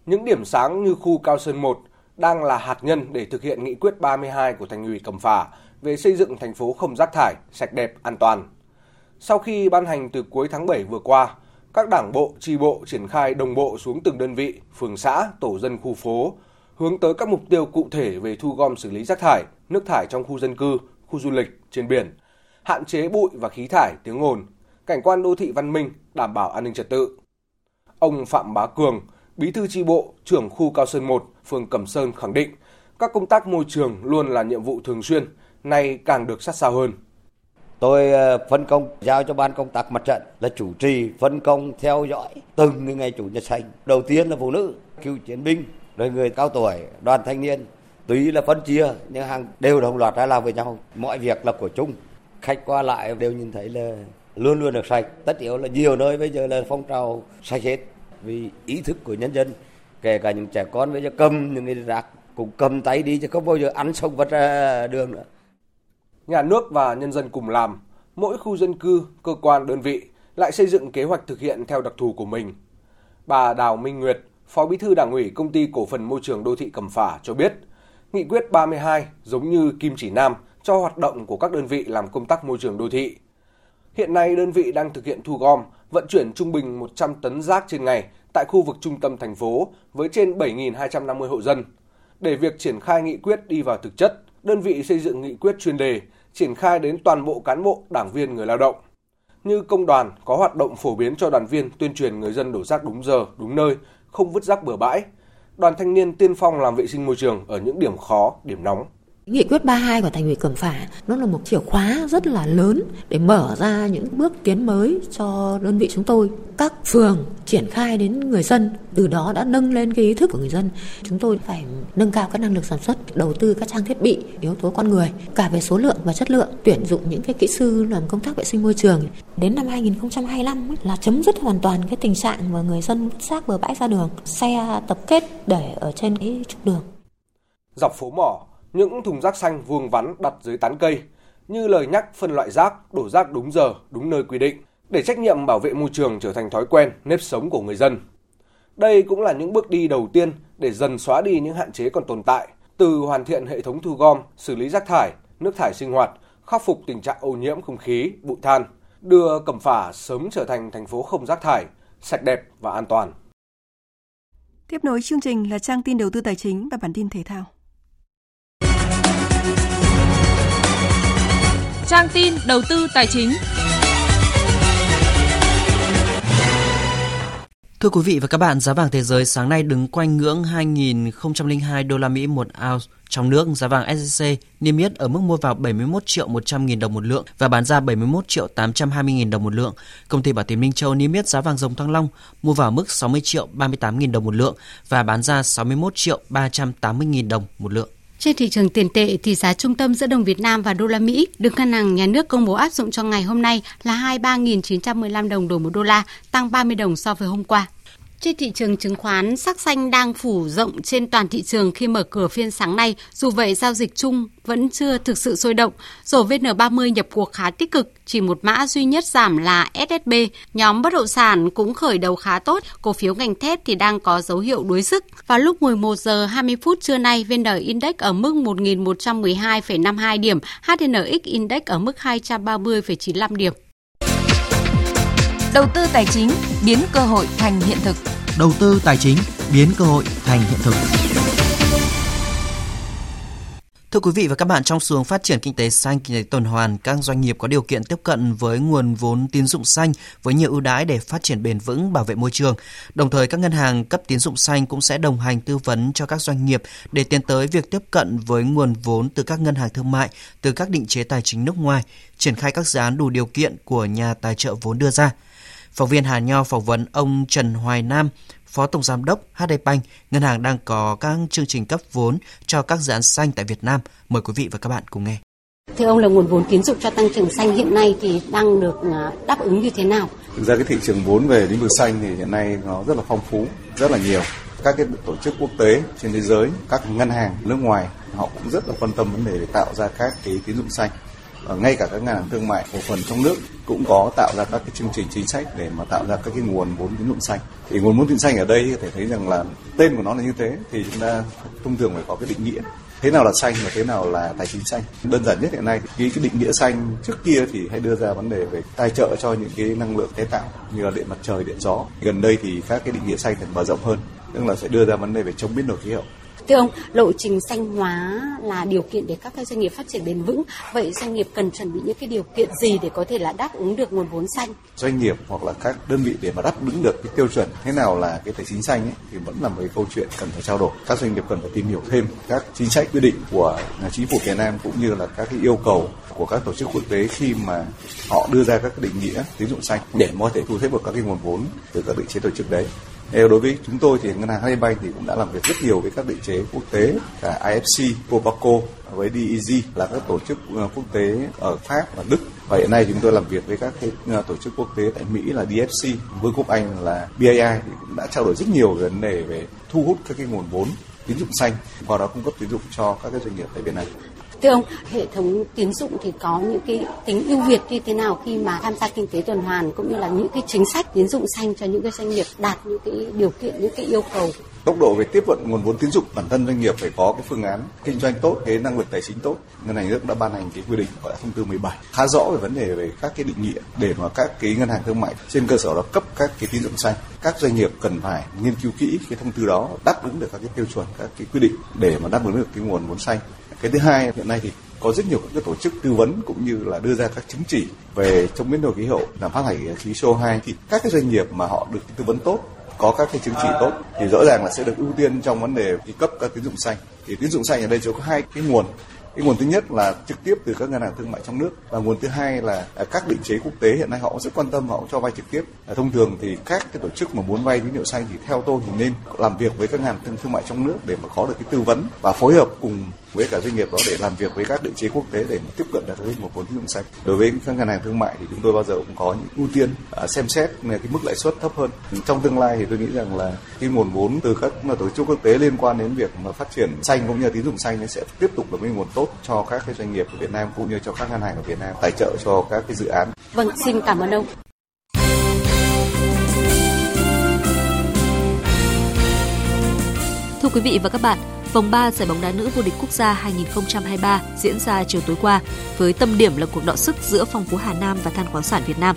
S27: Những điểm sáng như khu Cao Sơn 1 đang là hạt nhân để thực hiện nghị quyết 32 của thành ủy Cẩm Phả về xây dựng thành phố không rác thải, sạch đẹp, an toàn. Sau khi ban hành từ cuối tháng 7 vừa qua, các đảng bộ, tri bộ triển khai đồng bộ xuống từng đơn vị, phường xã, tổ dân khu phố, hướng tới các mục tiêu cụ thể về thu gom xử lý rác thải, nước thải trong khu dân cư, khu du lịch, trên biển, hạn chế bụi và khí thải, tiếng ồn, cảnh quan đô thị văn minh, đảm bảo an ninh trật tự. Ông Phạm Bá Cường, Bí thư tri bộ, trưởng khu Cao Sơn 1, phường Cẩm Sơn khẳng định, các công tác môi trường luôn là nhiệm vụ thường xuyên, nay càng được sát sao hơn.
S39: Tôi ờ, phân công giao cho ban công tác mặt trận là chủ trì phân công theo dõi từng ngày chủ nhật xanh. Đầu tiên là phụ nữ, cựu chiến binh, rồi người cao tuổi, đoàn thanh niên. Tuy là phân chia nhưng hàng đều đồng loạt ra làm với nhau. Mọi việc là của chung. Khách qua lại đều nhìn thấy là luôn luôn được sạch. Tất yếu là nhiều nơi bây giờ là phong trào sạch hết vì ý thức của nhân dân kể cả những trẻ con bây giờ cầm những cái rác cũng cầm tay đi chứ không bao giờ ăn xong vật ra đường nữa
S27: nhà nước và nhân dân cùng làm, mỗi khu dân cư, cơ quan, đơn vị lại xây dựng kế hoạch thực hiện theo đặc thù của mình. Bà Đào Minh Nguyệt, Phó Bí thư Đảng ủy Công ty Cổ phần Môi trường Đô thị Cẩm Phả cho biết, Nghị quyết 32 giống như kim chỉ nam cho hoạt động của các đơn vị làm công tác môi trường đô thị. Hiện nay đơn vị đang thực hiện thu gom, vận chuyển trung bình 100 tấn rác trên ngày tại khu vực trung tâm thành phố với trên 7.250 hộ dân. Để việc triển khai nghị quyết đi vào thực chất, đơn vị xây dựng nghị quyết chuyên đề, triển khai đến toàn bộ cán bộ, đảng viên, người lao động. Như công đoàn có hoạt động phổ biến cho đoàn viên tuyên truyền người dân đổ rác đúng giờ, đúng nơi, không vứt rác bừa bãi. Đoàn thanh niên tiên phong làm vệ sinh môi trường ở những điểm khó, điểm nóng.
S40: Nghị quyết 32 của Thành ủy Cẩm Phả nó là một chìa khóa rất là lớn để mở ra những bước tiến mới cho đơn vị chúng tôi. Các phường triển khai đến người dân, từ đó đã nâng lên cái ý thức của người dân. Chúng tôi phải nâng cao các năng lực sản xuất, đầu tư các trang thiết bị, yếu tố con người, cả về số lượng và chất lượng, tuyển dụng những cái kỹ sư làm công tác vệ sinh môi trường. Đến năm 2025 là chấm dứt hoàn toàn cái tình trạng mà người dân vứt rác bừa bãi ra đường, xe tập kết để ở trên cái trục đường.
S27: Dọc phố mỏ, những thùng rác xanh vuông vắn đặt dưới tán cây, như lời nhắc phân loại rác, đổ rác đúng giờ, đúng nơi quy định, để trách nhiệm bảo vệ môi trường trở thành thói quen, nếp sống của người dân. Đây cũng là những bước đi đầu tiên để dần xóa đi những hạn chế còn tồn tại, từ hoàn thiện hệ thống thu gom, xử lý rác thải, nước thải sinh hoạt, khắc phục tình trạng ô nhiễm không khí, bụi than, đưa Cẩm Phả sớm trở thành thành phố không rác thải, sạch đẹp và an toàn.
S1: Tiếp nối chương trình là trang tin đầu tư tài chính và bản tin thể thao.
S33: Trang tin đầu tư tài chính.
S41: Thưa quý vị và các bạn, giá vàng thế giới sáng nay đứng quanh ngưỡng 2.002 đô la Mỹ một ounce. Trong nước, giá vàng SJC niêm yết ở mức mua vào 71 triệu 100 nghìn đồng một lượng và bán ra 71 triệu 820 nghìn đồng một lượng. Công ty Bảo Tín Minh Châu niêm yết giá vàng dòng thăng long mua vào mức 60 triệu 38 nghìn đồng một lượng và bán ra 61 triệu 380 nghìn đồng một lượng.
S42: Trên thị trường tiền tệ thì giá trung tâm giữa đồng Việt Nam và đô la Mỹ được ngân hàng nhà nước công bố áp dụng cho ngày hôm nay là 23.915 đồng đổi một đô la, tăng 30 đồng so với hôm qua. Trên thị trường chứng khoán, sắc xanh đang phủ rộng trên toàn thị trường khi mở cửa phiên sáng nay. Dù vậy, giao dịch chung vẫn chưa thực sự sôi động. Rổ VN30 nhập cuộc khá tích cực, chỉ một mã duy nhất giảm là SSB. Nhóm bất động sản cũng khởi đầu khá tốt, cổ phiếu ngành thép thì đang có dấu hiệu đuối sức. Vào lúc 11 giờ 20 phút trưa nay, VN Index ở mức 1.112,52 điểm, HNX Index ở mức 230,95 điểm.
S33: Đầu tư tài chính biến cơ hội thành hiện thực.
S41: Đầu tư tài chính biến cơ hội thành hiện thực. Thưa quý vị và các bạn, trong xu hướng phát triển kinh tế xanh, kinh tế tuần hoàn, các doanh nghiệp có điều kiện tiếp cận với nguồn vốn tín dụng xanh với nhiều ưu đãi để phát triển bền vững, bảo vệ môi trường. Đồng thời, các ngân hàng cấp tín dụng xanh cũng sẽ đồng hành tư vấn cho các doanh nghiệp để tiến tới việc tiếp cận với nguồn vốn từ các ngân hàng thương mại, từ các định chế tài chính nước ngoài, triển khai các dự án đủ điều kiện của nhà tài trợ vốn đưa ra. Phóng viên Hà Nho phỏng vấn ông Trần Hoài Nam, Phó Tổng Giám đốc HD Bank, ngân hàng đang có các chương trình cấp vốn cho các dự án xanh tại Việt Nam. Mời quý vị và các bạn cùng nghe.
S42: Thưa ông là nguồn vốn tín dụng cho tăng trưởng xanh hiện nay thì đang được à, đáp ứng như thế nào?
S43: Thực ra cái thị trường vốn về lĩnh vực xanh thì hiện nay nó rất là phong phú, rất là nhiều. Các cái tổ chức quốc tế trên thế giới, các ngân hàng nước ngoài họ cũng rất là quan tâm vấn đề để tạo ra các cái tín dụng xanh Ờ, ngay cả các ngân hàng thương mại cổ phần trong nước cũng có tạo ra các cái chương trình chính sách để mà tạo ra các cái nguồn vốn tín dụng xanh. Thì nguồn vốn tín xanh ở đây có thể thấy rằng là tên của nó là như thế, thì chúng ta thông thường phải có cái định nghĩa. Thế nào là xanh và thế nào là tài chính xanh? Đơn giản nhất hiện nay, thì cái định nghĩa xanh trước kia thì hay đưa ra vấn đề về tài trợ cho những cái năng lượng tái tạo như là điện mặt trời, điện gió. Gần đây thì các cái định nghĩa xanh được mở rộng hơn, tức là sẽ đưa ra vấn đề về chống biến đổi khí hậu.
S42: Thưa ông, lộ trình xanh hóa là điều kiện để các cái doanh nghiệp phát triển bền vững. Vậy doanh nghiệp cần chuẩn bị những cái điều kiện gì để có thể là đáp ứng được nguồn vốn xanh?
S43: Doanh nghiệp hoặc là các đơn vị để mà đáp ứng được cái tiêu chuẩn thế nào là cái tài chính xanh ấy, thì vẫn là một cái câu chuyện cần phải trao đổi. Các doanh nghiệp cần phải tìm hiểu thêm các chính sách quy định của chính phủ Việt Nam cũng như là các cái yêu cầu của các tổ chức quốc tế khi mà họ đưa ra các định nghĩa tín dụng xanh để có thể thu xếp được các cái nguồn vốn từ các định chế tổ chức đấy đối với chúng tôi thì ngân hàng HD thì cũng đã làm việc rất nhiều với các định chế quốc tế cả IFC, Copaco với DEG là các tổ chức ờ, quốc tế ở Pháp và Đức và hiện nay chúng tôi làm việc với các cái ờ, tổ chức quốc tế tại Mỹ là DFC, Vương quốc Anh là BAI thì cũng đã trao đổi rất nhiều về vấn đề về thu hút các cái nguồn vốn tín dụng xanh và đó cung cấp tín dụng cho các cái doanh nghiệp tại Việt Nam.
S42: Thưa ông, hệ thống tín dụng thì có những cái tính ưu việt như thế nào khi mà tham gia kinh tế tuần hoàn cũng như là những cái chính sách tín dụng xanh cho những cái doanh nghiệp đạt những cái điều kiện, những cái yêu cầu?
S43: Tốc độ về tiếp cận nguồn vốn tín dụng bản thân doanh nghiệp phải có cái phương án kinh doanh tốt cái năng lực tài chính tốt. Ngân hàng nước đã ban hành cái quy định gọi là thông tư 17 khá rõ về vấn đề về các cái định nghĩa để mà các cái ngân hàng thương mại trên cơ sở đó cấp các cái tín dụng xanh. Các doanh nghiệp cần phải nghiên cứu kỹ cái thông tư đó đáp ứng được các cái tiêu chuẩn các cái quy định để mà đáp ứng được cái nguồn vốn xanh cái thứ hai, hiện nay thì có rất nhiều các tổ chức tư vấn cũng như là đưa ra các chứng chỉ về chống biến đổi khí hậu, làm phát thải khí CO2 thì các cái doanh nghiệp mà họ được tư vấn tốt, có các cái chứng chỉ tốt, thì rõ ràng là sẽ được ưu tiên trong vấn đề cấp các tín dụng xanh. Thì tín dụng xanh ở đây chỉ có hai cái nguồn. Cái nguồn thứ nhất là trực tiếp từ các ngân hàng thương mại trong nước và nguồn thứ hai là à, các định chế quốc tế. Hiện nay họ rất quan tâm, họ cho vay trực tiếp. À, thông thường thì các cái tổ chức mà muốn vay tín hiệu xanh thì theo tôi thì nên làm việc với các ngân hàng thương mại trong nước để mà có được cái tư vấn và phối hợp cùng với cả doanh nghiệp đó để làm việc với các định chế quốc tế để tiếp cận được với một vốn tín dụng xanh đối với các ngân hàng thương mại thì chúng tôi bao giờ cũng có những ưu tiên à, xem xét cái mức lãi suất thấp hơn trong tương lai thì tôi nghĩ rằng là cái nguồn vốn từ các tổ chức quốc tế liên quan đến việc mà phát triển xanh cũng như tín dụng xanh sẽ tiếp tục là một nguồn tốt cho các cái doanh nghiệp của Việt Nam cũng như cho các ngân hàng ở Việt Nam tài trợ cho các cái dự án.
S42: Vâng, xin cảm ơn ông.
S28: Thưa quý vị và các bạn, Vòng 3 giải bóng đá nữ vô địch quốc gia 2023 diễn ra chiều tối qua với tâm điểm là cuộc đọ sức giữa phong phú Hà Nam và Than khoáng sản Việt Nam.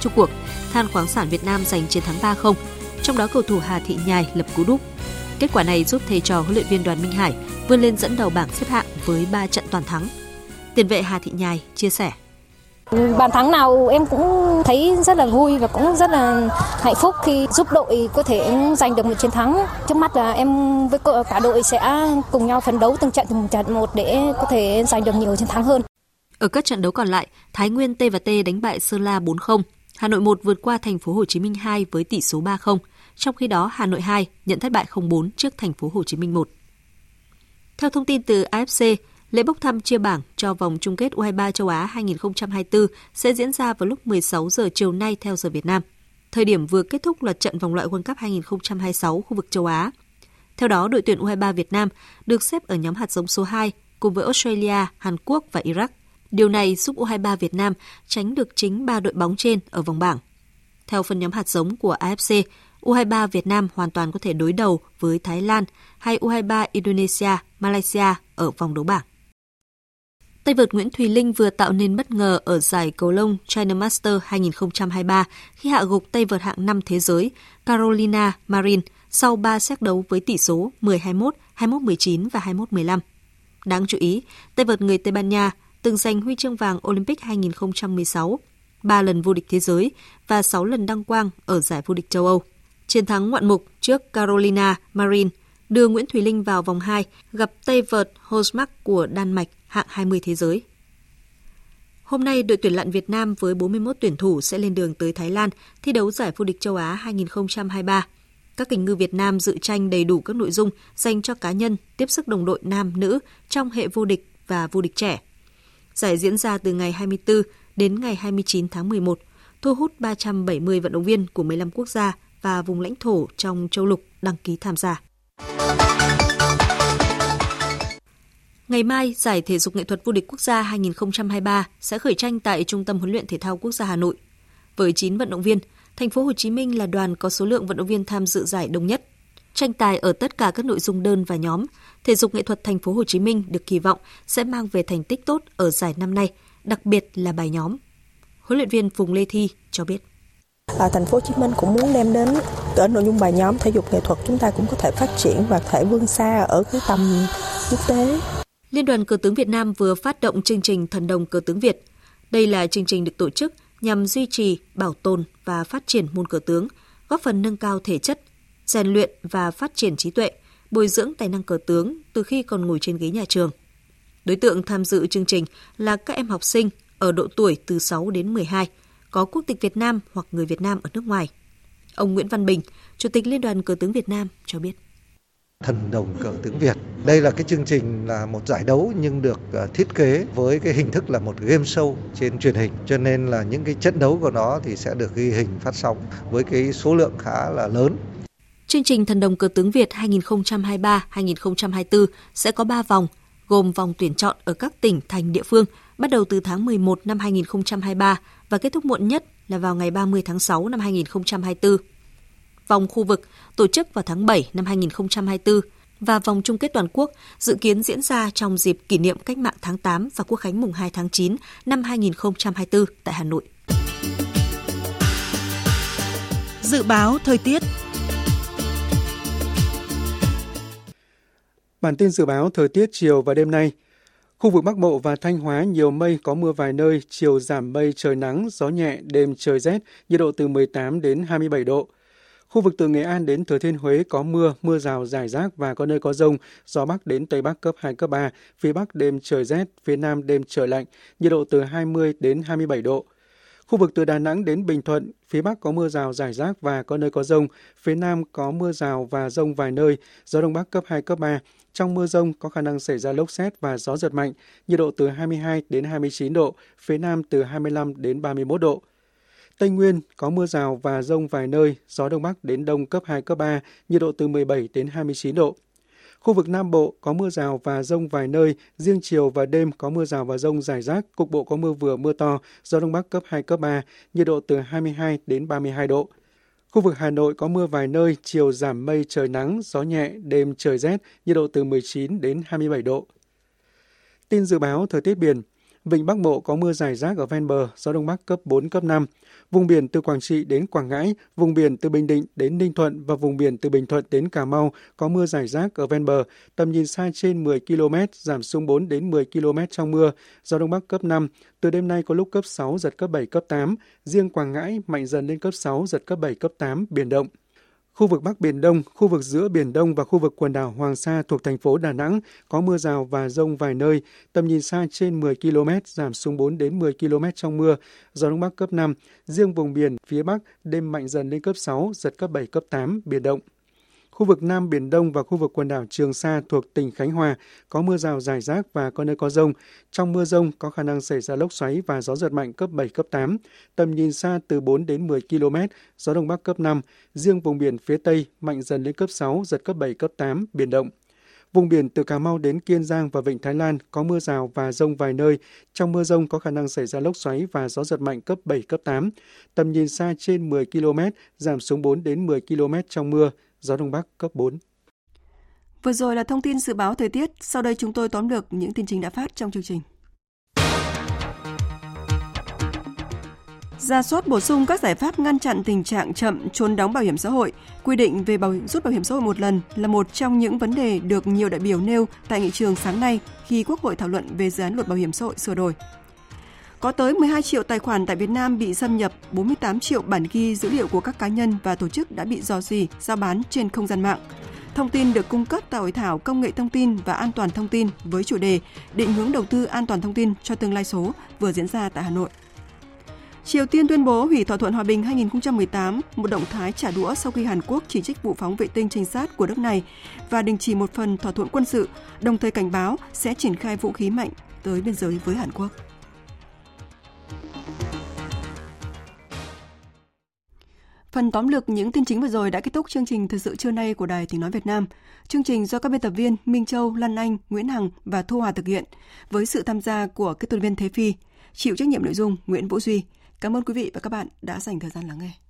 S28: Trong cuộc, Than khoáng sản Việt Nam giành chiến thắng 3-0, trong đó cầu thủ Hà Thị Nhài lập cú đúp. Kết quả này giúp thầy trò huấn luyện viên Đoàn Minh Hải vươn lên dẫn đầu bảng xếp hạng với 3 trận toàn thắng. Tiền vệ Hà Thị Nhài chia sẻ.
S44: Bàn thắng nào em cũng thấy rất là vui và cũng rất là hạnh phúc khi giúp đội có thể giành được một chiến thắng. Trước mắt là em với cả đội sẽ cùng nhau phấn đấu từng trận từng trận một để có thể giành được nhiều chiến thắng hơn.
S28: Ở các trận đấu còn lại, Thái Nguyên T và T đánh bại Sơn La 4-0, Hà Nội 1 vượt qua thành phố Hồ Chí Minh 2 với tỷ số 3-0. Trong khi đó, Hà Nội 2 nhận thất bại 0-4 trước thành phố Hồ Chí Minh 1. Theo thông tin từ AFC, Lễ bốc thăm chia bảng cho vòng chung kết U23 châu Á 2024 sẽ diễn ra vào lúc 16 giờ chiều nay theo giờ Việt Nam. Thời điểm vừa kết thúc là trận vòng loại World Cup 2026 khu vực châu Á. Theo đó, đội tuyển U23 Việt Nam được xếp ở nhóm hạt giống số 2 cùng với Australia, Hàn Quốc và Iraq. Điều này giúp U23 Việt Nam tránh được chính ba đội bóng trên ở vòng bảng. Theo phần nhóm hạt giống của AFC, U23 Việt Nam hoàn toàn có thể đối đầu với Thái Lan hay U23 Indonesia, Malaysia ở vòng đấu bảng. Tay vợt Nguyễn Thùy Linh vừa tạo nên bất ngờ ở giải cầu lông China Master 2023 khi hạ gục tay vợt hạng 5 thế giới Carolina Marin sau 3 xét đấu với tỷ số 10-21, 21-19 và 21-15. Đáng chú ý, tay vợt người Tây Ban Nha từng giành huy chương vàng Olympic 2016, 3 lần vô địch thế giới và 6 lần đăng quang ở giải vô địch châu Âu. Chiến thắng ngoạn mục trước Carolina Marin đưa Nguyễn Thùy Linh vào vòng 2 gặp tay vợt Hosmark của Đan Mạch hạng 20 thế giới. Hôm nay, đội tuyển lặn Việt Nam với 41 tuyển thủ sẽ lên đường tới Thái Lan thi đấu giải vô địch châu Á 2023. Các kình ngư Việt Nam dự tranh đầy đủ các nội dung dành cho cá nhân, tiếp sức đồng đội nam, nữ trong hệ vô địch và vô địch trẻ. Giải diễn ra từ ngày 24 đến ngày 29 tháng 11, thu hút 370 vận động viên của 15 quốc gia và vùng lãnh thổ trong châu lục đăng ký tham gia. Ngày mai, Giải Thể dục Nghệ thuật vô địch quốc gia 2023 sẽ khởi tranh tại Trung tâm huấn luyện thể thao quốc gia Hà Nội. Với 9 vận động viên, thành phố Hồ Chí Minh là đoàn có số lượng vận động viên tham dự giải đông nhất. Tranh tài ở tất cả các nội dung đơn và nhóm, thể dục nghệ thuật thành phố Hồ Chí Minh được kỳ vọng sẽ mang về thành tích tốt ở giải năm nay, đặc biệt là bài nhóm. Huấn luyện viên Phùng Lê Thi cho biết.
S45: À, thành phố Hồ Chí Minh cũng muốn đem đến ở nội dung bài nhóm thể dục nghệ thuật chúng ta cũng có thể phát triển và thể vươn xa ở cái tầm quốc tế.
S28: Liên đoàn Cờ tướng Việt Nam vừa phát động chương trình Thần đồng Cờ tướng Việt. Đây là chương trình được tổ chức nhằm duy trì, bảo tồn và phát triển môn cờ tướng, góp phần nâng cao thể chất, rèn luyện và phát triển trí tuệ, bồi dưỡng tài năng cờ tướng từ khi còn ngồi trên ghế nhà trường. Đối tượng tham dự chương trình là các em học sinh ở độ tuổi từ 6 đến 12, có quốc tịch Việt Nam hoặc người Việt Nam ở nước ngoài. Ông Nguyễn Văn Bình, Chủ tịch Liên đoàn Cờ tướng Việt Nam cho biết.
S46: Thần đồng cờ tướng Việt. Đây là cái chương trình là một giải đấu nhưng được ờ, thiết kế với cái hình thức là một game show trên truyền hình. Cho nên là những cái trận đấu của nó thì sẽ được ghi hình phát sóng với cái số lượng khá là lớn.
S28: Chương trình Thần đồng cờ tướng Việt 2023-2024 sẽ có 3 vòng gồm vòng tuyển chọn ở các tỉnh, thành địa phương bắt đầu từ tháng 11 năm 2023 và kết thúc muộn nhất là vào ngày 30 tháng 6 năm 2024. Vòng khu vực tổ chức vào tháng 7 năm 2024 và vòng chung kết toàn quốc dự kiến diễn ra trong dịp kỷ niệm cách mạng tháng 8 và quốc khánh mùng 2 tháng 9 năm 2024 tại Hà Nội.
S47: Dự báo thời tiết
S48: Bản tin dự báo thời tiết chiều và đêm nay. Khu vực Bắc Bộ và Thanh Hóa nhiều mây, có mưa vài nơi, chiều giảm mây, trời nắng, gió nhẹ, đêm trời rét, nhiệt độ từ 18 đến 27 độ. Khu vực từ Nghệ An đến Thừa Thiên Huế có mưa, mưa rào rải rác và có nơi có rông, gió Bắc đến Tây Bắc cấp 2, cấp 3, phía Bắc đêm trời rét, phía Nam đêm trời lạnh, nhiệt độ từ 20 đến 27 độ. Khu vực từ Đà Nẵng đến Bình Thuận, phía Bắc có mưa rào rải rác và có nơi có rông, phía Nam có mưa rào và rông vài nơi, gió Đông Bắc cấp 2, cấp 3. Trong mưa rông có khả năng xảy ra lốc xét và gió giật mạnh, nhiệt độ từ 22 đến 29 độ, phía Nam từ 25 đến 31 độ. Tây Nguyên có mưa rào và rông vài nơi, gió Đông Bắc đến Đông cấp 2, cấp 3, nhiệt độ từ 17 đến 29 độ. Khu vực Nam Bộ có mưa rào và rông vài nơi, riêng chiều và đêm có mưa rào và rông rải rác, cục bộ có mưa vừa mưa to, gió Đông Bắc cấp 2, cấp 3, nhiệt độ từ 22 đến 32 độ. Khu vực Hà Nội có mưa vài nơi, chiều giảm mây trời nắng, gió nhẹ, đêm trời rét, nhiệt độ từ 19 đến 27 độ. Tin dự báo thời tiết biển, Vịnh Bắc Bộ có mưa dài rác ở ven bờ, gió Đông Bắc cấp 4, cấp 5. Vùng biển từ Quảng Trị đến Quảng Ngãi, vùng biển từ Bình Định đến Ninh Thuận và vùng biển từ Bình Thuận đến Cà Mau có mưa rải rác ở ven bờ, tầm nhìn xa trên 10 km, giảm xuống 4 đến 10 km trong mưa, gió Đông Bắc cấp 5. Từ đêm nay có lúc cấp 6, giật cấp 7, cấp 8. Riêng Quảng Ngãi mạnh dần lên cấp 6, giật cấp 7, cấp 8, biển động. Khu vực Bắc Biển Đông, khu vực giữa Biển Đông và khu vực quần đảo Hoàng Sa thuộc thành phố Đà Nẵng có mưa rào và rông vài nơi, tầm nhìn xa trên 10 km, giảm xuống 4 đến 10 km trong mưa, gió Đông Bắc cấp 5. Riêng vùng biển phía Bắc đêm mạnh dần lên cấp 6, giật cấp 7, cấp 8, biển động. Khu vực Nam Biển Đông và khu vực quần đảo Trường Sa thuộc tỉnh Khánh Hòa có mưa rào rải rác và có nơi có rông. Trong mưa rông có khả năng xảy ra lốc xoáy và gió giật mạnh cấp 7, cấp 8. Tầm nhìn xa từ 4 đến 10 km, gió Đông Bắc cấp 5. Riêng vùng biển phía Tây mạnh dần lên cấp 6, giật cấp 7, cấp 8, biển động. Vùng biển từ Cà Mau đến Kiên Giang và Vịnh Thái Lan có mưa rào và rông vài nơi. Trong mưa rông có khả năng xảy ra lốc xoáy và gió giật mạnh cấp 7, cấp 8. Tầm nhìn xa trên 10 km, giảm xuống 4 đến 10 km trong mưa, gió Đông Bắc cấp 4.
S1: Vừa rồi là thông tin dự báo thời tiết, sau đây chúng tôi tóm lược những tin chính đã phát trong chương trình. Ra soát bổ sung các giải pháp ngăn chặn tình trạng chậm trốn đóng bảo hiểm xã hội, quy định về bảo rút bảo hiểm xã hội một lần là một trong những vấn đề được nhiều đại biểu nêu tại nghị trường sáng nay khi Quốc hội thảo luận về dự án luật bảo hiểm xã hội sửa đổi. Có tới 12 triệu tài khoản tại Việt Nam bị xâm nhập, 48 triệu bản ghi dữ liệu của các cá nhân và tổ chức đã bị dò dỉ, giao bán trên không gian mạng. Thông tin được cung cấp tại hội thảo công nghệ thông tin và an toàn thông tin với chủ đề định hướng đầu tư an toàn thông tin cho tương lai số vừa diễn ra tại Hà Nội. Triều Tiên tuyên bố hủy thỏa thuận hòa bình 2018, một động thái trả đũa sau khi Hàn Quốc chỉ trích vụ phóng vệ tinh trinh sát của nước này và đình chỉ một phần thỏa thuận quân sự, đồng thời cảnh báo sẽ triển khai vũ khí mạnh tới biên giới với Hàn Quốc. Phần tóm lược những tin chính vừa rồi đã kết thúc chương trình Thời sự trưa nay của Đài Tiếng Nói Việt Nam. Chương trình do các biên tập viên Minh Châu, Lan Anh, Nguyễn Hằng và Thu Hòa thực hiện với sự tham gia của kỹ thuật viên Thế Phi, chịu trách nhiệm nội dung Nguyễn Vũ Duy. Cảm ơn quý vị và các bạn đã dành thời gian lắng nghe.